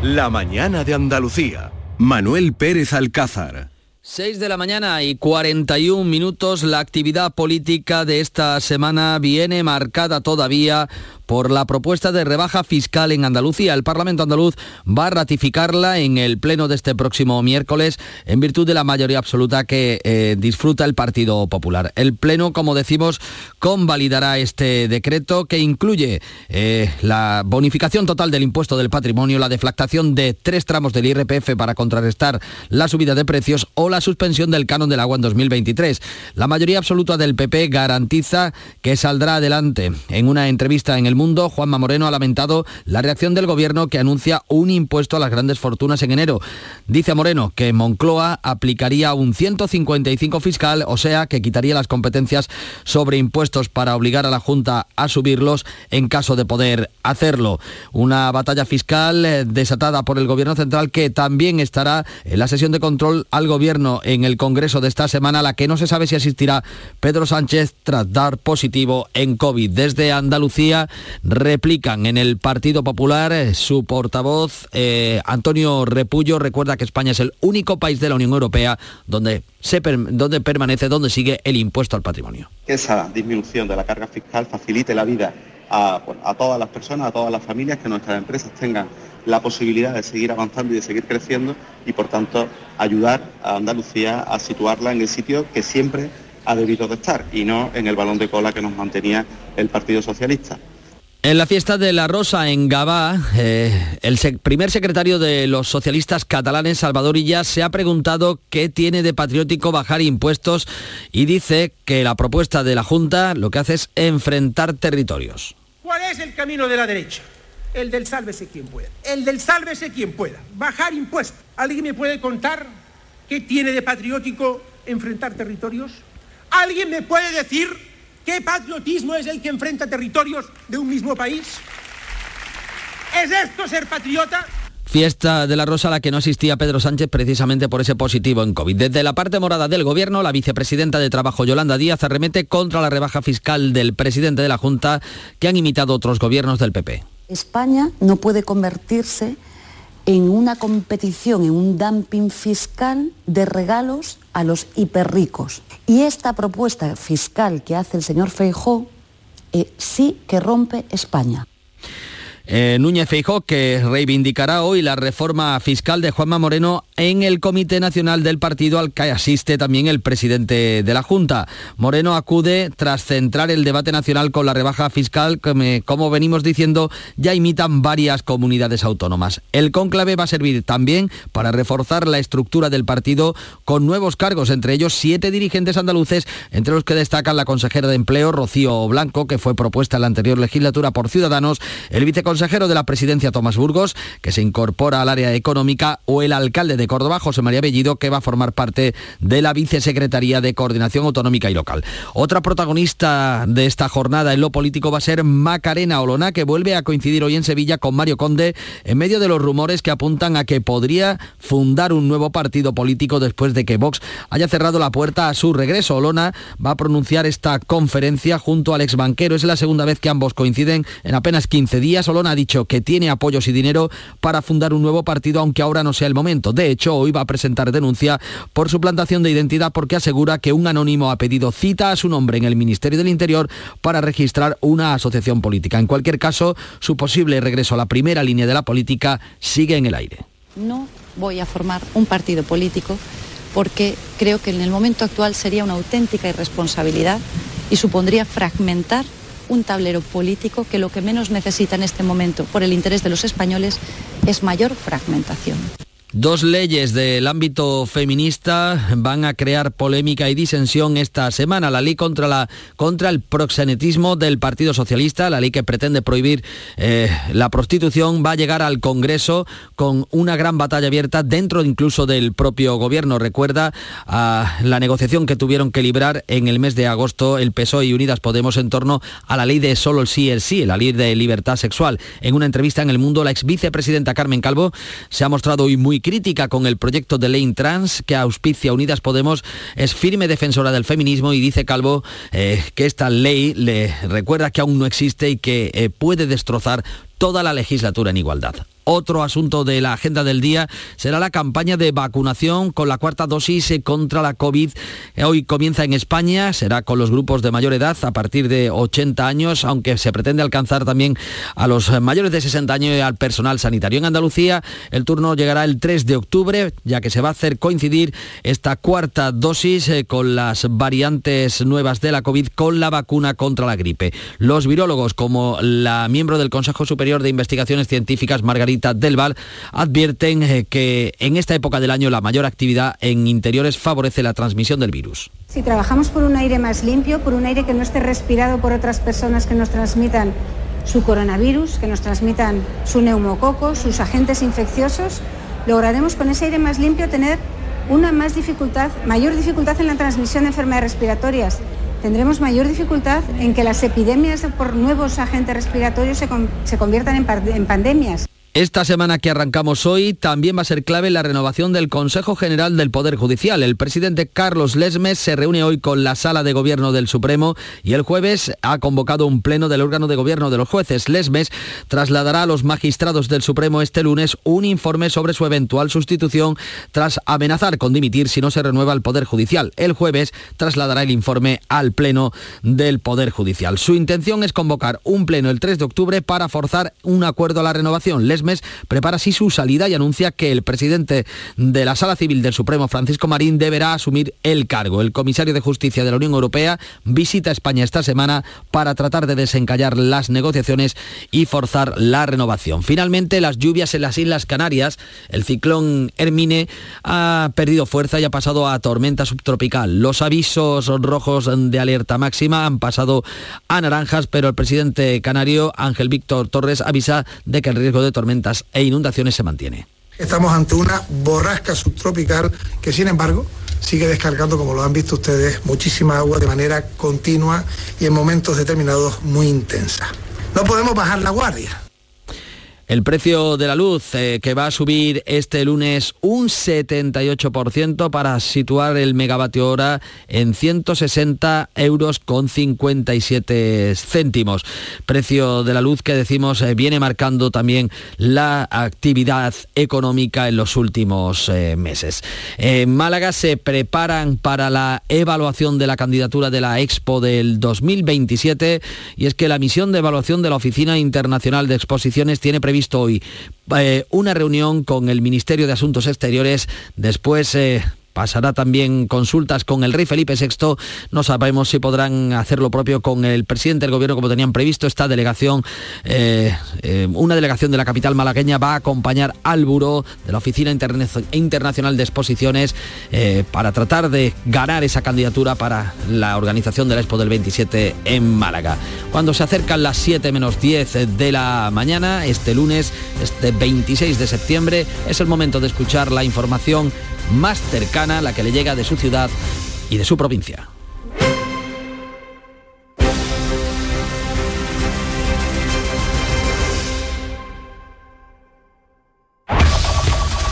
La mañana de Andalucía. Manuel Pérez Alcázar. 6 de la mañana y 41 minutos. La actividad política de esta semana viene marcada todavía por la propuesta de rebaja fiscal en Andalucía. El Parlamento andaluz va a ratificarla en el pleno de este próximo miércoles en virtud de la mayoría absoluta que eh, disfruta el Partido Popular. El pleno, como decimos, convalidará este decreto que incluye eh, la bonificación total del impuesto del patrimonio, la deflactación de tres tramos del IRPF para contrarrestar la subida de precios o la suspensión del canon del agua en 2023. La mayoría absoluta del PP garantiza que saldrá adelante. En una entrevista en el Mundo, Juanma Moreno ha lamentado la reacción del gobierno que anuncia un impuesto a las grandes fortunas en enero. Dice Moreno que Moncloa aplicaría un 155 fiscal, o sea, que quitaría las competencias sobre impuestos para obligar a la Junta a subirlos en caso de poder hacerlo. Una batalla fiscal eh, desatada por el gobierno central que también estará en la sesión de control al gobierno en el Congreso de esta semana, la que no se sabe si asistirá Pedro Sánchez tras dar positivo en COVID. Desde Andalucía replican en el Partido Popular. Eh, su portavoz, eh, Antonio Repullo, recuerda que España es el único país de la Unión Europea donde, se, donde permanece, donde sigue el impuesto al patrimonio. Esa disminución de la carga fiscal facilite la vida a todas las personas, a todas las familias, que nuestras empresas tengan la posibilidad de seguir avanzando y de seguir creciendo y por tanto ayudar a Andalucía a situarla en el sitio que siempre ha debido de estar y no en el balón de cola que nos mantenía el Partido Socialista. En la fiesta de la Rosa en Gabá, eh, el primer secretario de los socialistas catalanes, Salvador Illa, se ha preguntado qué tiene de patriótico bajar impuestos y dice que la propuesta de la Junta lo que hace es enfrentar territorios. ¿Cuál es el camino de la derecha? El del sálvese quien pueda. El del sálvese quien pueda. Bajar impuestos. ¿Alguien me puede contar qué tiene de patriótico enfrentar territorios? ¿Alguien me puede decir ¿Qué patriotismo es el que enfrenta territorios de un mismo país? ¿Es esto ser patriota? Fiesta de la Rosa a la que no asistía Pedro Sánchez precisamente por ese positivo en COVID. Desde la parte morada del Gobierno, la vicepresidenta de Trabajo Yolanda Díaz arremete contra la rebaja fiscal del presidente de la Junta que han imitado otros gobiernos del PP. España no puede convertirse en una competición, en un dumping fiscal de regalos a los hiperricos. Y esta propuesta fiscal que hace el señor Feijó eh, sí que rompe España. Eh, Núñez Feijó, que reivindicará hoy la reforma fiscal de Juanma Moreno en el Comité Nacional del Partido al que asiste también el presidente de la Junta. Moreno acude tras centrar el debate nacional con la rebaja fiscal que, como venimos diciendo, ya imitan varias comunidades autónomas. El cónclave va a servir también para reforzar la estructura del partido con nuevos cargos, entre ellos siete dirigentes andaluces, entre los que destacan la consejera de Empleo, Rocío Blanco, que fue propuesta en la anterior legislatura por Ciudadanos, el viceconsejero consejero de la presidencia Tomás Burgos, que se incorpora al área económica, o el alcalde de Córdoba, José María Bellido, que va a formar parte de la vicesecretaría de Coordinación Autonómica y Local. Otra protagonista de esta jornada en lo político va a ser Macarena Olona, que vuelve a coincidir hoy en Sevilla con Mario Conde en medio de los rumores que apuntan a que podría fundar un nuevo partido político después de que Vox haya cerrado la puerta a su regreso. Olona va a pronunciar esta conferencia junto al exbanquero. Es la segunda vez que ambos coinciden en apenas 15 días. Olona ha dicho que tiene apoyos y dinero para fundar un nuevo partido, aunque ahora no sea el momento. De hecho, hoy va a presentar denuncia por suplantación de identidad porque asegura que un anónimo ha pedido cita a su nombre en el Ministerio del Interior para registrar una asociación política. En cualquier caso, su posible regreso a la primera línea de la política sigue en el aire. No voy a formar un partido político porque creo que en el momento actual sería una auténtica irresponsabilidad y supondría fragmentar un tablero político que lo que menos necesita en este momento por el interés de los españoles es mayor fragmentación. Dos leyes del ámbito feminista van a crear polémica y disensión esta semana. La ley contra, la, contra el proxenetismo del Partido Socialista, la ley que pretende prohibir eh, la prostitución, va a llegar al Congreso con una gran batalla abierta dentro incluso del propio gobierno. Recuerda a la negociación que tuvieron que librar en el mes de agosto el PSOE y Unidas Podemos en torno a la ley de solo el sí el sí, la ley de libertad sexual. En una entrevista en El Mundo, la ex vicepresidenta Carmen Calvo se ha mostrado hoy muy crítica con el proyecto de ley trans que auspicia Unidas Podemos, es firme defensora del feminismo y dice Calvo eh, que esta ley le recuerda que aún no existe y que eh, puede destrozar toda la legislatura en igualdad. Otro asunto de la agenda del día será la campaña de vacunación con la cuarta dosis contra la COVID. Hoy comienza en España, será con los grupos de mayor edad a partir de 80 años, aunque se pretende alcanzar también a los mayores de 60 años y al personal sanitario. En Andalucía el turno llegará el 3 de octubre, ya que se va a hacer coincidir esta cuarta dosis eh, con las variantes nuevas de la COVID con la vacuna contra la gripe. Los virólogos, como la miembro del Consejo Superior de Investigaciones Científicas, Margarita del Val, advierten eh, que en esta época del año la mayor actividad en interiores favorece la transmisión del virus. Si trabajamos por un aire más limpio, por un aire que no esté respirado por otras personas que nos transmitan su coronavirus, que nos transmitan su neumococo, sus agentes infecciosos, lograremos con ese aire más limpio tener una más dificultad, mayor dificultad en la transmisión de enfermedades respiratorias. Tendremos mayor dificultad en que las epidemias por nuevos agentes respiratorios se, conviertan en pandemias. Esta semana que arrancamos hoy también va a ser clave la renovación del Consejo General del Poder Judicial. El presidente Carlos Lesmes se reúne hoy con la Sala de Gobierno del Supremo y el jueves ha convocado un pleno del órgano de gobierno de los jueces. Lesmes trasladará a los magistrados del Supremo este lunes un informe sobre su eventual sustitución tras amenazar con dimitir si no se renueva el Poder Judicial. El jueves trasladará el informe al Pleno del Poder Judicial. Su intención es convocar un pleno el 3 de octubre para forzar un acuerdo a la renovación mes prepara así su salida y anuncia que el presidente de la Sala Civil del Supremo, Francisco Marín, deberá asumir el cargo. El comisario de Justicia de la Unión Europea visita España esta semana para tratar de desencallar las negociaciones y forzar la renovación. Finalmente, las lluvias en las Islas Canarias, el ciclón Hermine ha perdido fuerza y ha pasado a tormenta subtropical. Los avisos rojos de alerta máxima han pasado a naranjas, pero el presidente canario Ángel Víctor Torres avisa de que el riesgo de tormenta e inundaciones se mantiene. Estamos ante una borrasca subtropical que sin embargo sigue descargando, como lo han visto ustedes, muchísima agua de manera continua y en momentos determinados muy intensa. No podemos bajar la guardia. El precio de la luz eh, que va a subir este lunes un 78% para situar el megavatio hora en 160 euros con 57 céntimos. Precio de la luz que decimos eh, viene marcando también la actividad económica en los últimos eh, meses. En Málaga se preparan para la evaluación de la candidatura de la Expo del 2027 y es que la misión de evaluación de la Oficina Internacional de Exposiciones tiene previsto hoy eh, una reunión con el Ministerio de Asuntos Exteriores. Después eh, pasará también consultas con el rey Felipe VI. No sabemos si podrán hacer lo propio con el presidente del gobierno como tenían previsto. Esta delegación, eh, eh, una delegación de la capital malagueña va a acompañar al buró de la Oficina Internacional de Exposiciones eh, para tratar de ganar esa candidatura para la organización de la Expo del 27 en Málaga. Cuando se acercan las 7 menos 10 de la mañana, este lunes, este 26 de septiembre, es el momento de escuchar la información más cercana, la que le llega de su ciudad y de su provincia.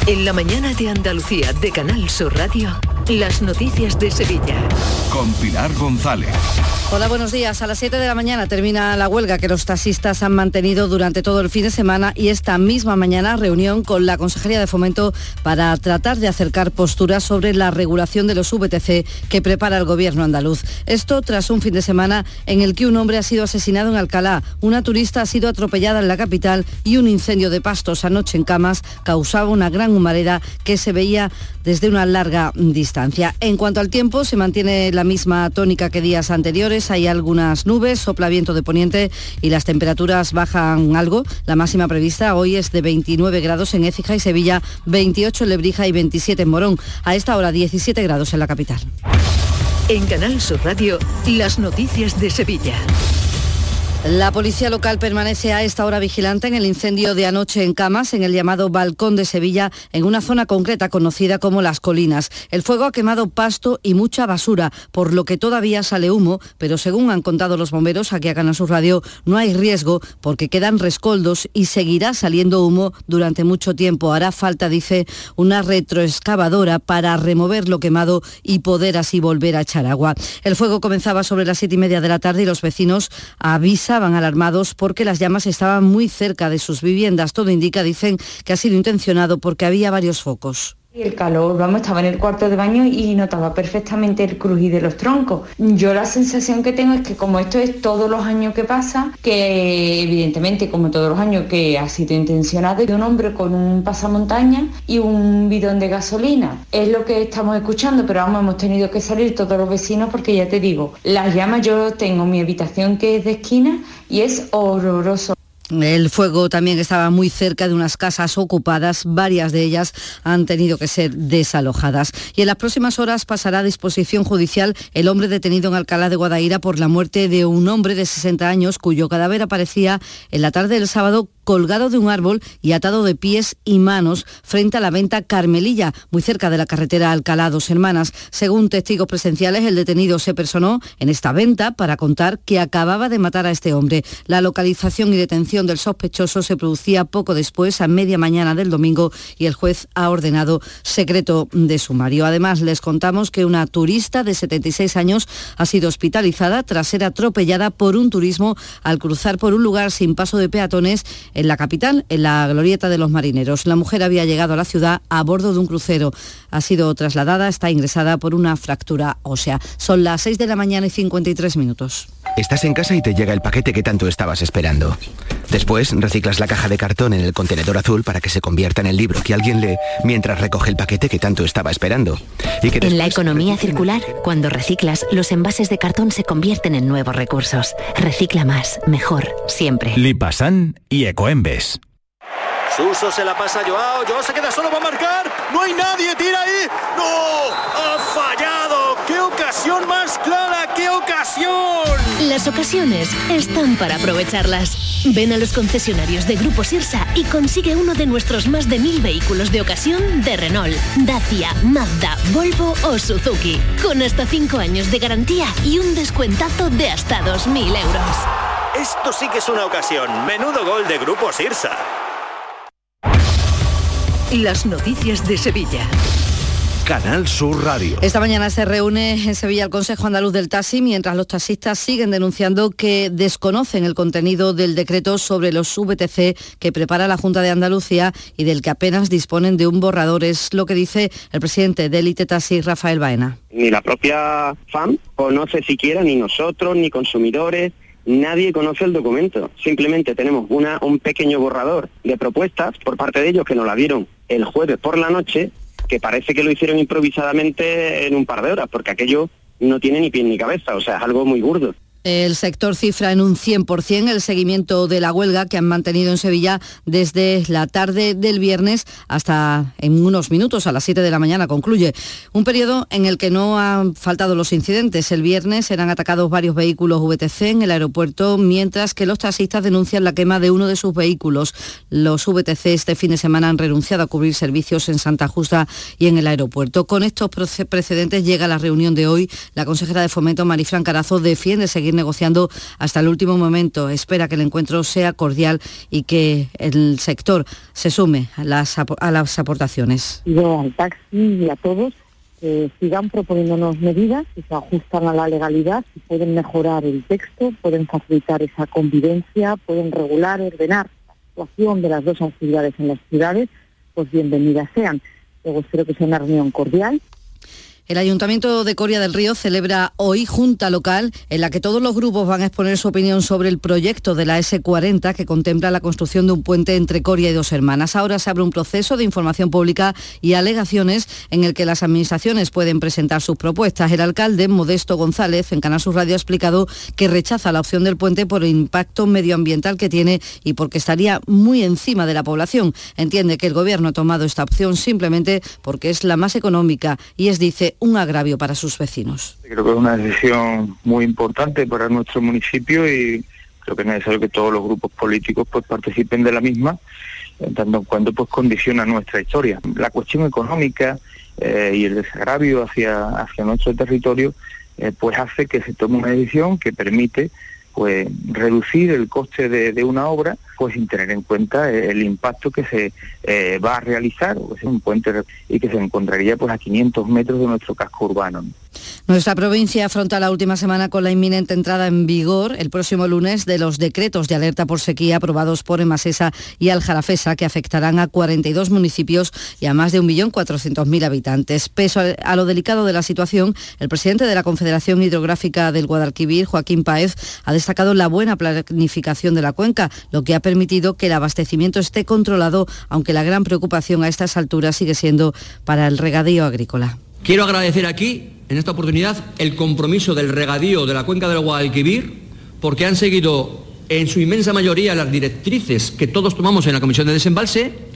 En la mañana de Andalucía de Canal Sur Radio, las noticias de Sevilla. Con Pilar González. Hola, buenos días. A las 7 de la mañana termina la huelga que los taxistas han mantenido durante todo el fin de semana y esta misma mañana reunión con la Consejería de Fomento para tratar de acercar posturas sobre la regulación de los VTC que prepara el gobierno andaluz. Esto tras un fin de semana en el que un hombre ha sido asesinado en Alcalá, una turista ha sido atropellada en la capital y un incendio de pastos anoche en Camas causaba una gran humareda que se veía desde una larga distancia. En cuanto al tiempo, se mantiene la misma tónica que días anteriores hay algunas nubes, sopla viento de poniente y las temperaturas bajan algo. La máxima prevista hoy es de 29 grados en Écija y Sevilla, 28 en Lebrija y 27 en Morón. A esta hora 17 grados en la capital. En Canal Sur Radio, las noticias de Sevilla. La policía local permanece a esta hora vigilante en el incendio de anoche en Camas, en el llamado Balcón de Sevilla, en una zona concreta conocida como Las Colinas. El fuego ha quemado pasto y mucha basura, por lo que todavía sale humo, pero según han contado los bomberos aquí a Canal Sur Radio, no hay riesgo porque quedan rescoldos y seguirá saliendo humo durante mucho tiempo. Hará falta, dice, una retroexcavadora para remover lo quemado y poder así volver a echar agua. El fuego comenzaba sobre las siete y media de la tarde y los vecinos avisan estaban alarmados porque las llamas estaban muy cerca de sus viviendas. Todo indica, dicen, que ha sido intencionado porque había varios focos. El calor, vamos, estaba en el cuarto de baño y notaba perfectamente el crujir de los troncos. Yo la sensación que tengo es que como esto es todos los años que pasa, que evidentemente como todos los años que ha sido intencionado, de un hombre con un pasamontaña y un bidón de gasolina. Es lo que estamos escuchando, pero vamos, hemos tenido que salir todos los vecinos porque ya te digo, las llamas yo tengo mi habitación que es de esquina y es horroroso. El fuego también estaba muy cerca de unas casas ocupadas, varias de ellas han tenido que ser desalojadas. Y en las próximas horas pasará a disposición judicial el hombre detenido en Alcalá de Guadaira por la muerte de un hombre de 60 años cuyo cadáver aparecía en la tarde del sábado colgado de un árbol y atado de pies y manos frente a la venta Carmelilla, muy cerca de la carretera Alcalá Dos Hermanas. Según testigos presenciales, el detenido se personó en esta venta para contar que acababa de matar a este hombre. La localización y detención del sospechoso se producía poco después, a media mañana del domingo, y el juez ha ordenado secreto de sumario. Además, les contamos que una turista de 76 años ha sido hospitalizada tras ser atropellada por un turismo al cruzar por un lugar sin paso de peatones en la capital, en la glorieta de los marineros. La mujer había llegado a la ciudad a bordo de un crucero. Ha sido trasladada, está ingresada por una fractura ósea. Son las 6 de la mañana y 53 minutos. Estás en casa y te llega el paquete que tanto estabas esperando. Después reciclas la caja de cartón en el contenedor azul para que se convierta en el libro que alguien lee mientras recoge el paquete que tanto estaba esperando. Y que en la economía circular, cuando reciclas, los envases de cartón se convierten en nuevos recursos. Recicla más, mejor, siempre. Lipasan y Ecoembes. Suso se la pasa a Joao, Joao se queda solo para marcar, no hay nadie, tira ahí, no, ha fallado, qué ocasión más clara, qué ocasión. Las ocasiones están para aprovecharlas. Ven a los concesionarios de Grupo Sirsa y consigue uno de nuestros más de mil vehículos de ocasión de Renault, Dacia, Mazda, Volvo o Suzuki, con hasta 5 años de garantía y un descuentazo de hasta 2.000 euros. Esto sí que es una ocasión, menudo gol de Grupo Sirsa. las noticias de Sevilla. Canal Sur Radio. Esta mañana se reúne en Sevilla el Consejo Andaluz del Taxi, mientras los taxistas siguen denunciando que desconocen el contenido del decreto sobre los VTC que prepara la Junta de Andalucía y del que apenas disponen de un borrador. Es lo que dice el presidente de Elite Taxi, Rafael Baena. Ni la propia FAM conoce siquiera, ni nosotros, ni consumidores, nadie conoce el documento. Simplemente tenemos una, un pequeño borrador de propuestas por parte de ellos que nos la dieron el jueves por la noche que parece que lo hicieron improvisadamente en un par de horas, porque aquello no tiene ni pie ni cabeza, o sea, es algo muy burdo. El sector cifra en un 100% el seguimiento de la huelga que han mantenido en Sevilla desde la tarde del viernes hasta en unos minutos, a las 7 de la mañana concluye. Un periodo en el que no han faltado los incidentes. El viernes eran atacados varios vehículos VTC en el aeropuerto, mientras que los taxistas denuncian la quema de uno de sus vehículos. Los VTC este fin de semana han renunciado a cubrir servicios en Santa Justa y en el aeropuerto. Con estos precedentes llega la reunión de hoy. La consejera de Fomento, Marifran Carazo, defiende seguir negociando hasta el último momento. Espera que el encuentro sea cordial y que el sector se sume a las, aportaciones. Yo al taxi y a todos que sigan proponiéndonos medidas que se ajustan a la legalidad y pueden mejorar el texto, pueden facilitar esa convivencia, pueden regular, ordenar la situación de las dos actividades en las ciudades, pues bienvenidas sean. Luego espero que sea una reunión cordial el Ayuntamiento de Coria del Río celebra hoy junta local en la que todos los grupos van a exponer su opinión sobre el proyecto de la S40 que contempla la construcción de un puente entre Coria y dos hermanas. Ahora se abre un proceso de información pública y alegaciones en el que las administraciones pueden presentar sus propuestas. El alcalde Modesto González en Canal Sur Radio ha explicado que rechaza la opción del puente por el impacto medioambiental que tiene y porque estaría muy encima de la población. Entiende que el gobierno ha tomado esta opción simplemente porque es la más económica y es, dice, un agravio para sus vecinos. Creo que es una decisión muy importante para nuestro municipio y creo que es necesario que todos los grupos políticos pues participen de la misma, tanto en cuanto pues condiciona nuestra historia. La cuestión económica eh, y el desagravio hacia, hacia nuestro territorio eh, pues hace que se tome una decisión que permite pues reducir el coste de, una obra pues sin tener en cuenta el impacto que se eh, va a realizar, un puente y que se encontraría pues a 500 metros de nuestro casco urbano. Nuestra provincia afronta la última semana con la inminente entrada en vigor el próximo lunes de los decretos de alerta por sequía aprobados por Emasesa y Aljarafesa que afectarán a 42 municipios y a más de 1.400.000 habitantes. Peso a lo delicado de la situación, el presidente de la Confederación Hidrográfica del Guadalquivir, Joaquín Paez, ha destacado la buena planificación de la cuenca, lo que ha permitido que el abastecimiento esté controlado, aunque la gran preocupación a estas alturas sigue siendo para el regadío agrícola. Quiero agradecer aquí, en esta oportunidad, el compromiso del regadío de la cuenca del Guadalquivir, porque han seguido en su inmensa mayoría las directrices que todos tomamos en la Comisión de Desembalse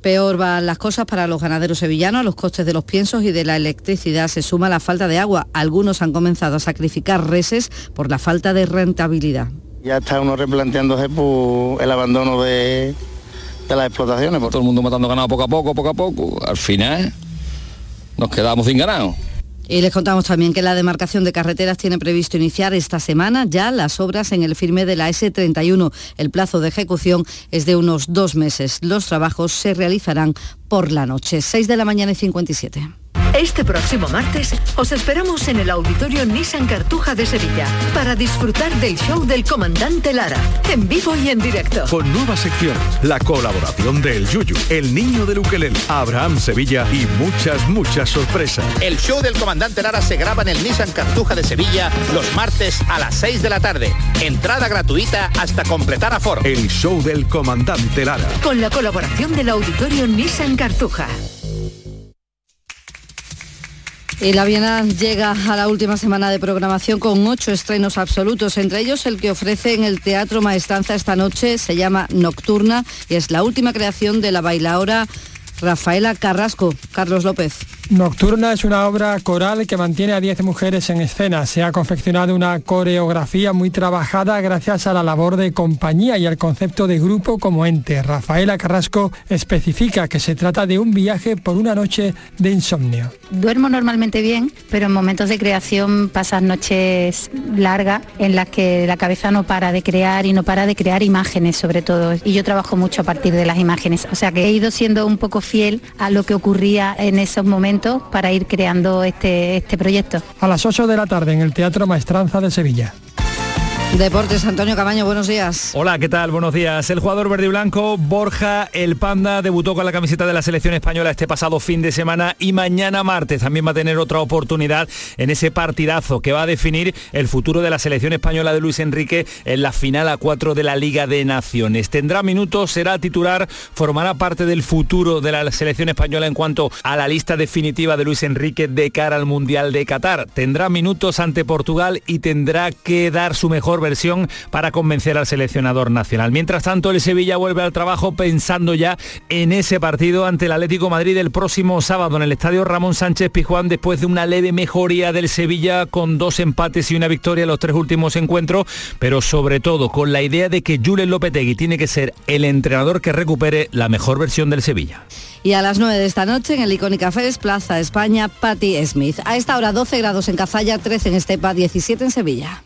Peor van las cosas para los ganaderos sevillanos, los costes de los piensos y de la electricidad se suma la falta de agua. Algunos han comenzado a sacrificar reses por la falta de rentabilidad. Ya está uno replanteándose por el abandono de, de las explotaciones. Todo el mundo matando ganado poco a poco, poco a poco. Al final nos quedamos sin ganado. Y les contamos también que la demarcación de carreteras tiene previsto iniciar esta semana ya las obras en el firme de la S31. El plazo de ejecución es de unos dos meses. Los trabajos se realizarán por la noche, 6 de la mañana y 57. Este próximo martes os esperamos en el Auditorio Nissan Cartuja de Sevilla para disfrutar del show del comandante Lara, en vivo y en directo. Con nueva sección, la colaboración del Yuyu, el niño de Ukelele, Abraham Sevilla y muchas, muchas sorpresas. El show del comandante Lara se graba en el Nissan Cartuja de Sevilla los martes a las 6 de la tarde. Entrada gratuita hasta completar aforo. El show del comandante Lara. Con la colaboración del Auditorio Nissan Cartuja. Y la Bienal llega a la última semana de programación con ocho estrenos absolutos, entre ellos el que ofrece en el Teatro Maestranza esta noche, se llama Nocturna y es la última creación de la bailaora Rafaela Carrasco. Carlos López. Nocturna es una obra coral que mantiene a 10 mujeres en escena. Se ha confeccionado una coreografía muy trabajada gracias a la labor de compañía y al concepto de grupo como ente. Rafaela Carrasco especifica que se trata de un viaje por una noche de insomnio. Duermo normalmente bien, pero en momentos de creación pasan noches largas en las que la cabeza no para de crear y no para de crear imágenes sobre todo. Y yo trabajo mucho a partir de las imágenes. O sea que he ido siendo un poco fiel a lo que ocurría en esos momentos para ir creando este, este proyecto. A las 8 de la tarde en el Teatro Maestranza de Sevilla. Deportes, Antonio Cabaño, buenos días. Hola, ¿qué tal? Buenos días. El jugador verde y blanco, Borja El Panda, debutó con la camiseta de la selección española este pasado fin de semana y mañana martes también va a tener otra oportunidad en ese partidazo que va a definir el futuro de la selección española de Luis Enrique en la final a 4 de la Liga de Naciones. Tendrá minutos, será titular, formará parte del futuro de la selección española en cuanto a la lista definitiva de Luis Enrique de cara al Mundial de Qatar. Tendrá minutos ante Portugal y tendrá que dar su mejor versión para convencer al seleccionador nacional. Mientras tanto, el Sevilla vuelve al trabajo pensando ya en ese partido ante el Atlético Madrid el próximo sábado en el Estadio Ramón Sánchez Pijuán después de una leve mejoría del Sevilla con dos empates y una victoria en los tres últimos encuentros, pero sobre todo con la idea de que Julen Lopetegui tiene que ser el entrenador que recupere la mejor versión del Sevilla. Y a las 9 de esta noche en el Icónica Fest, Plaza España, Patti Smith. A esta hora 12 grados en Cazalla, 13 en Estepa, 17 en Sevilla.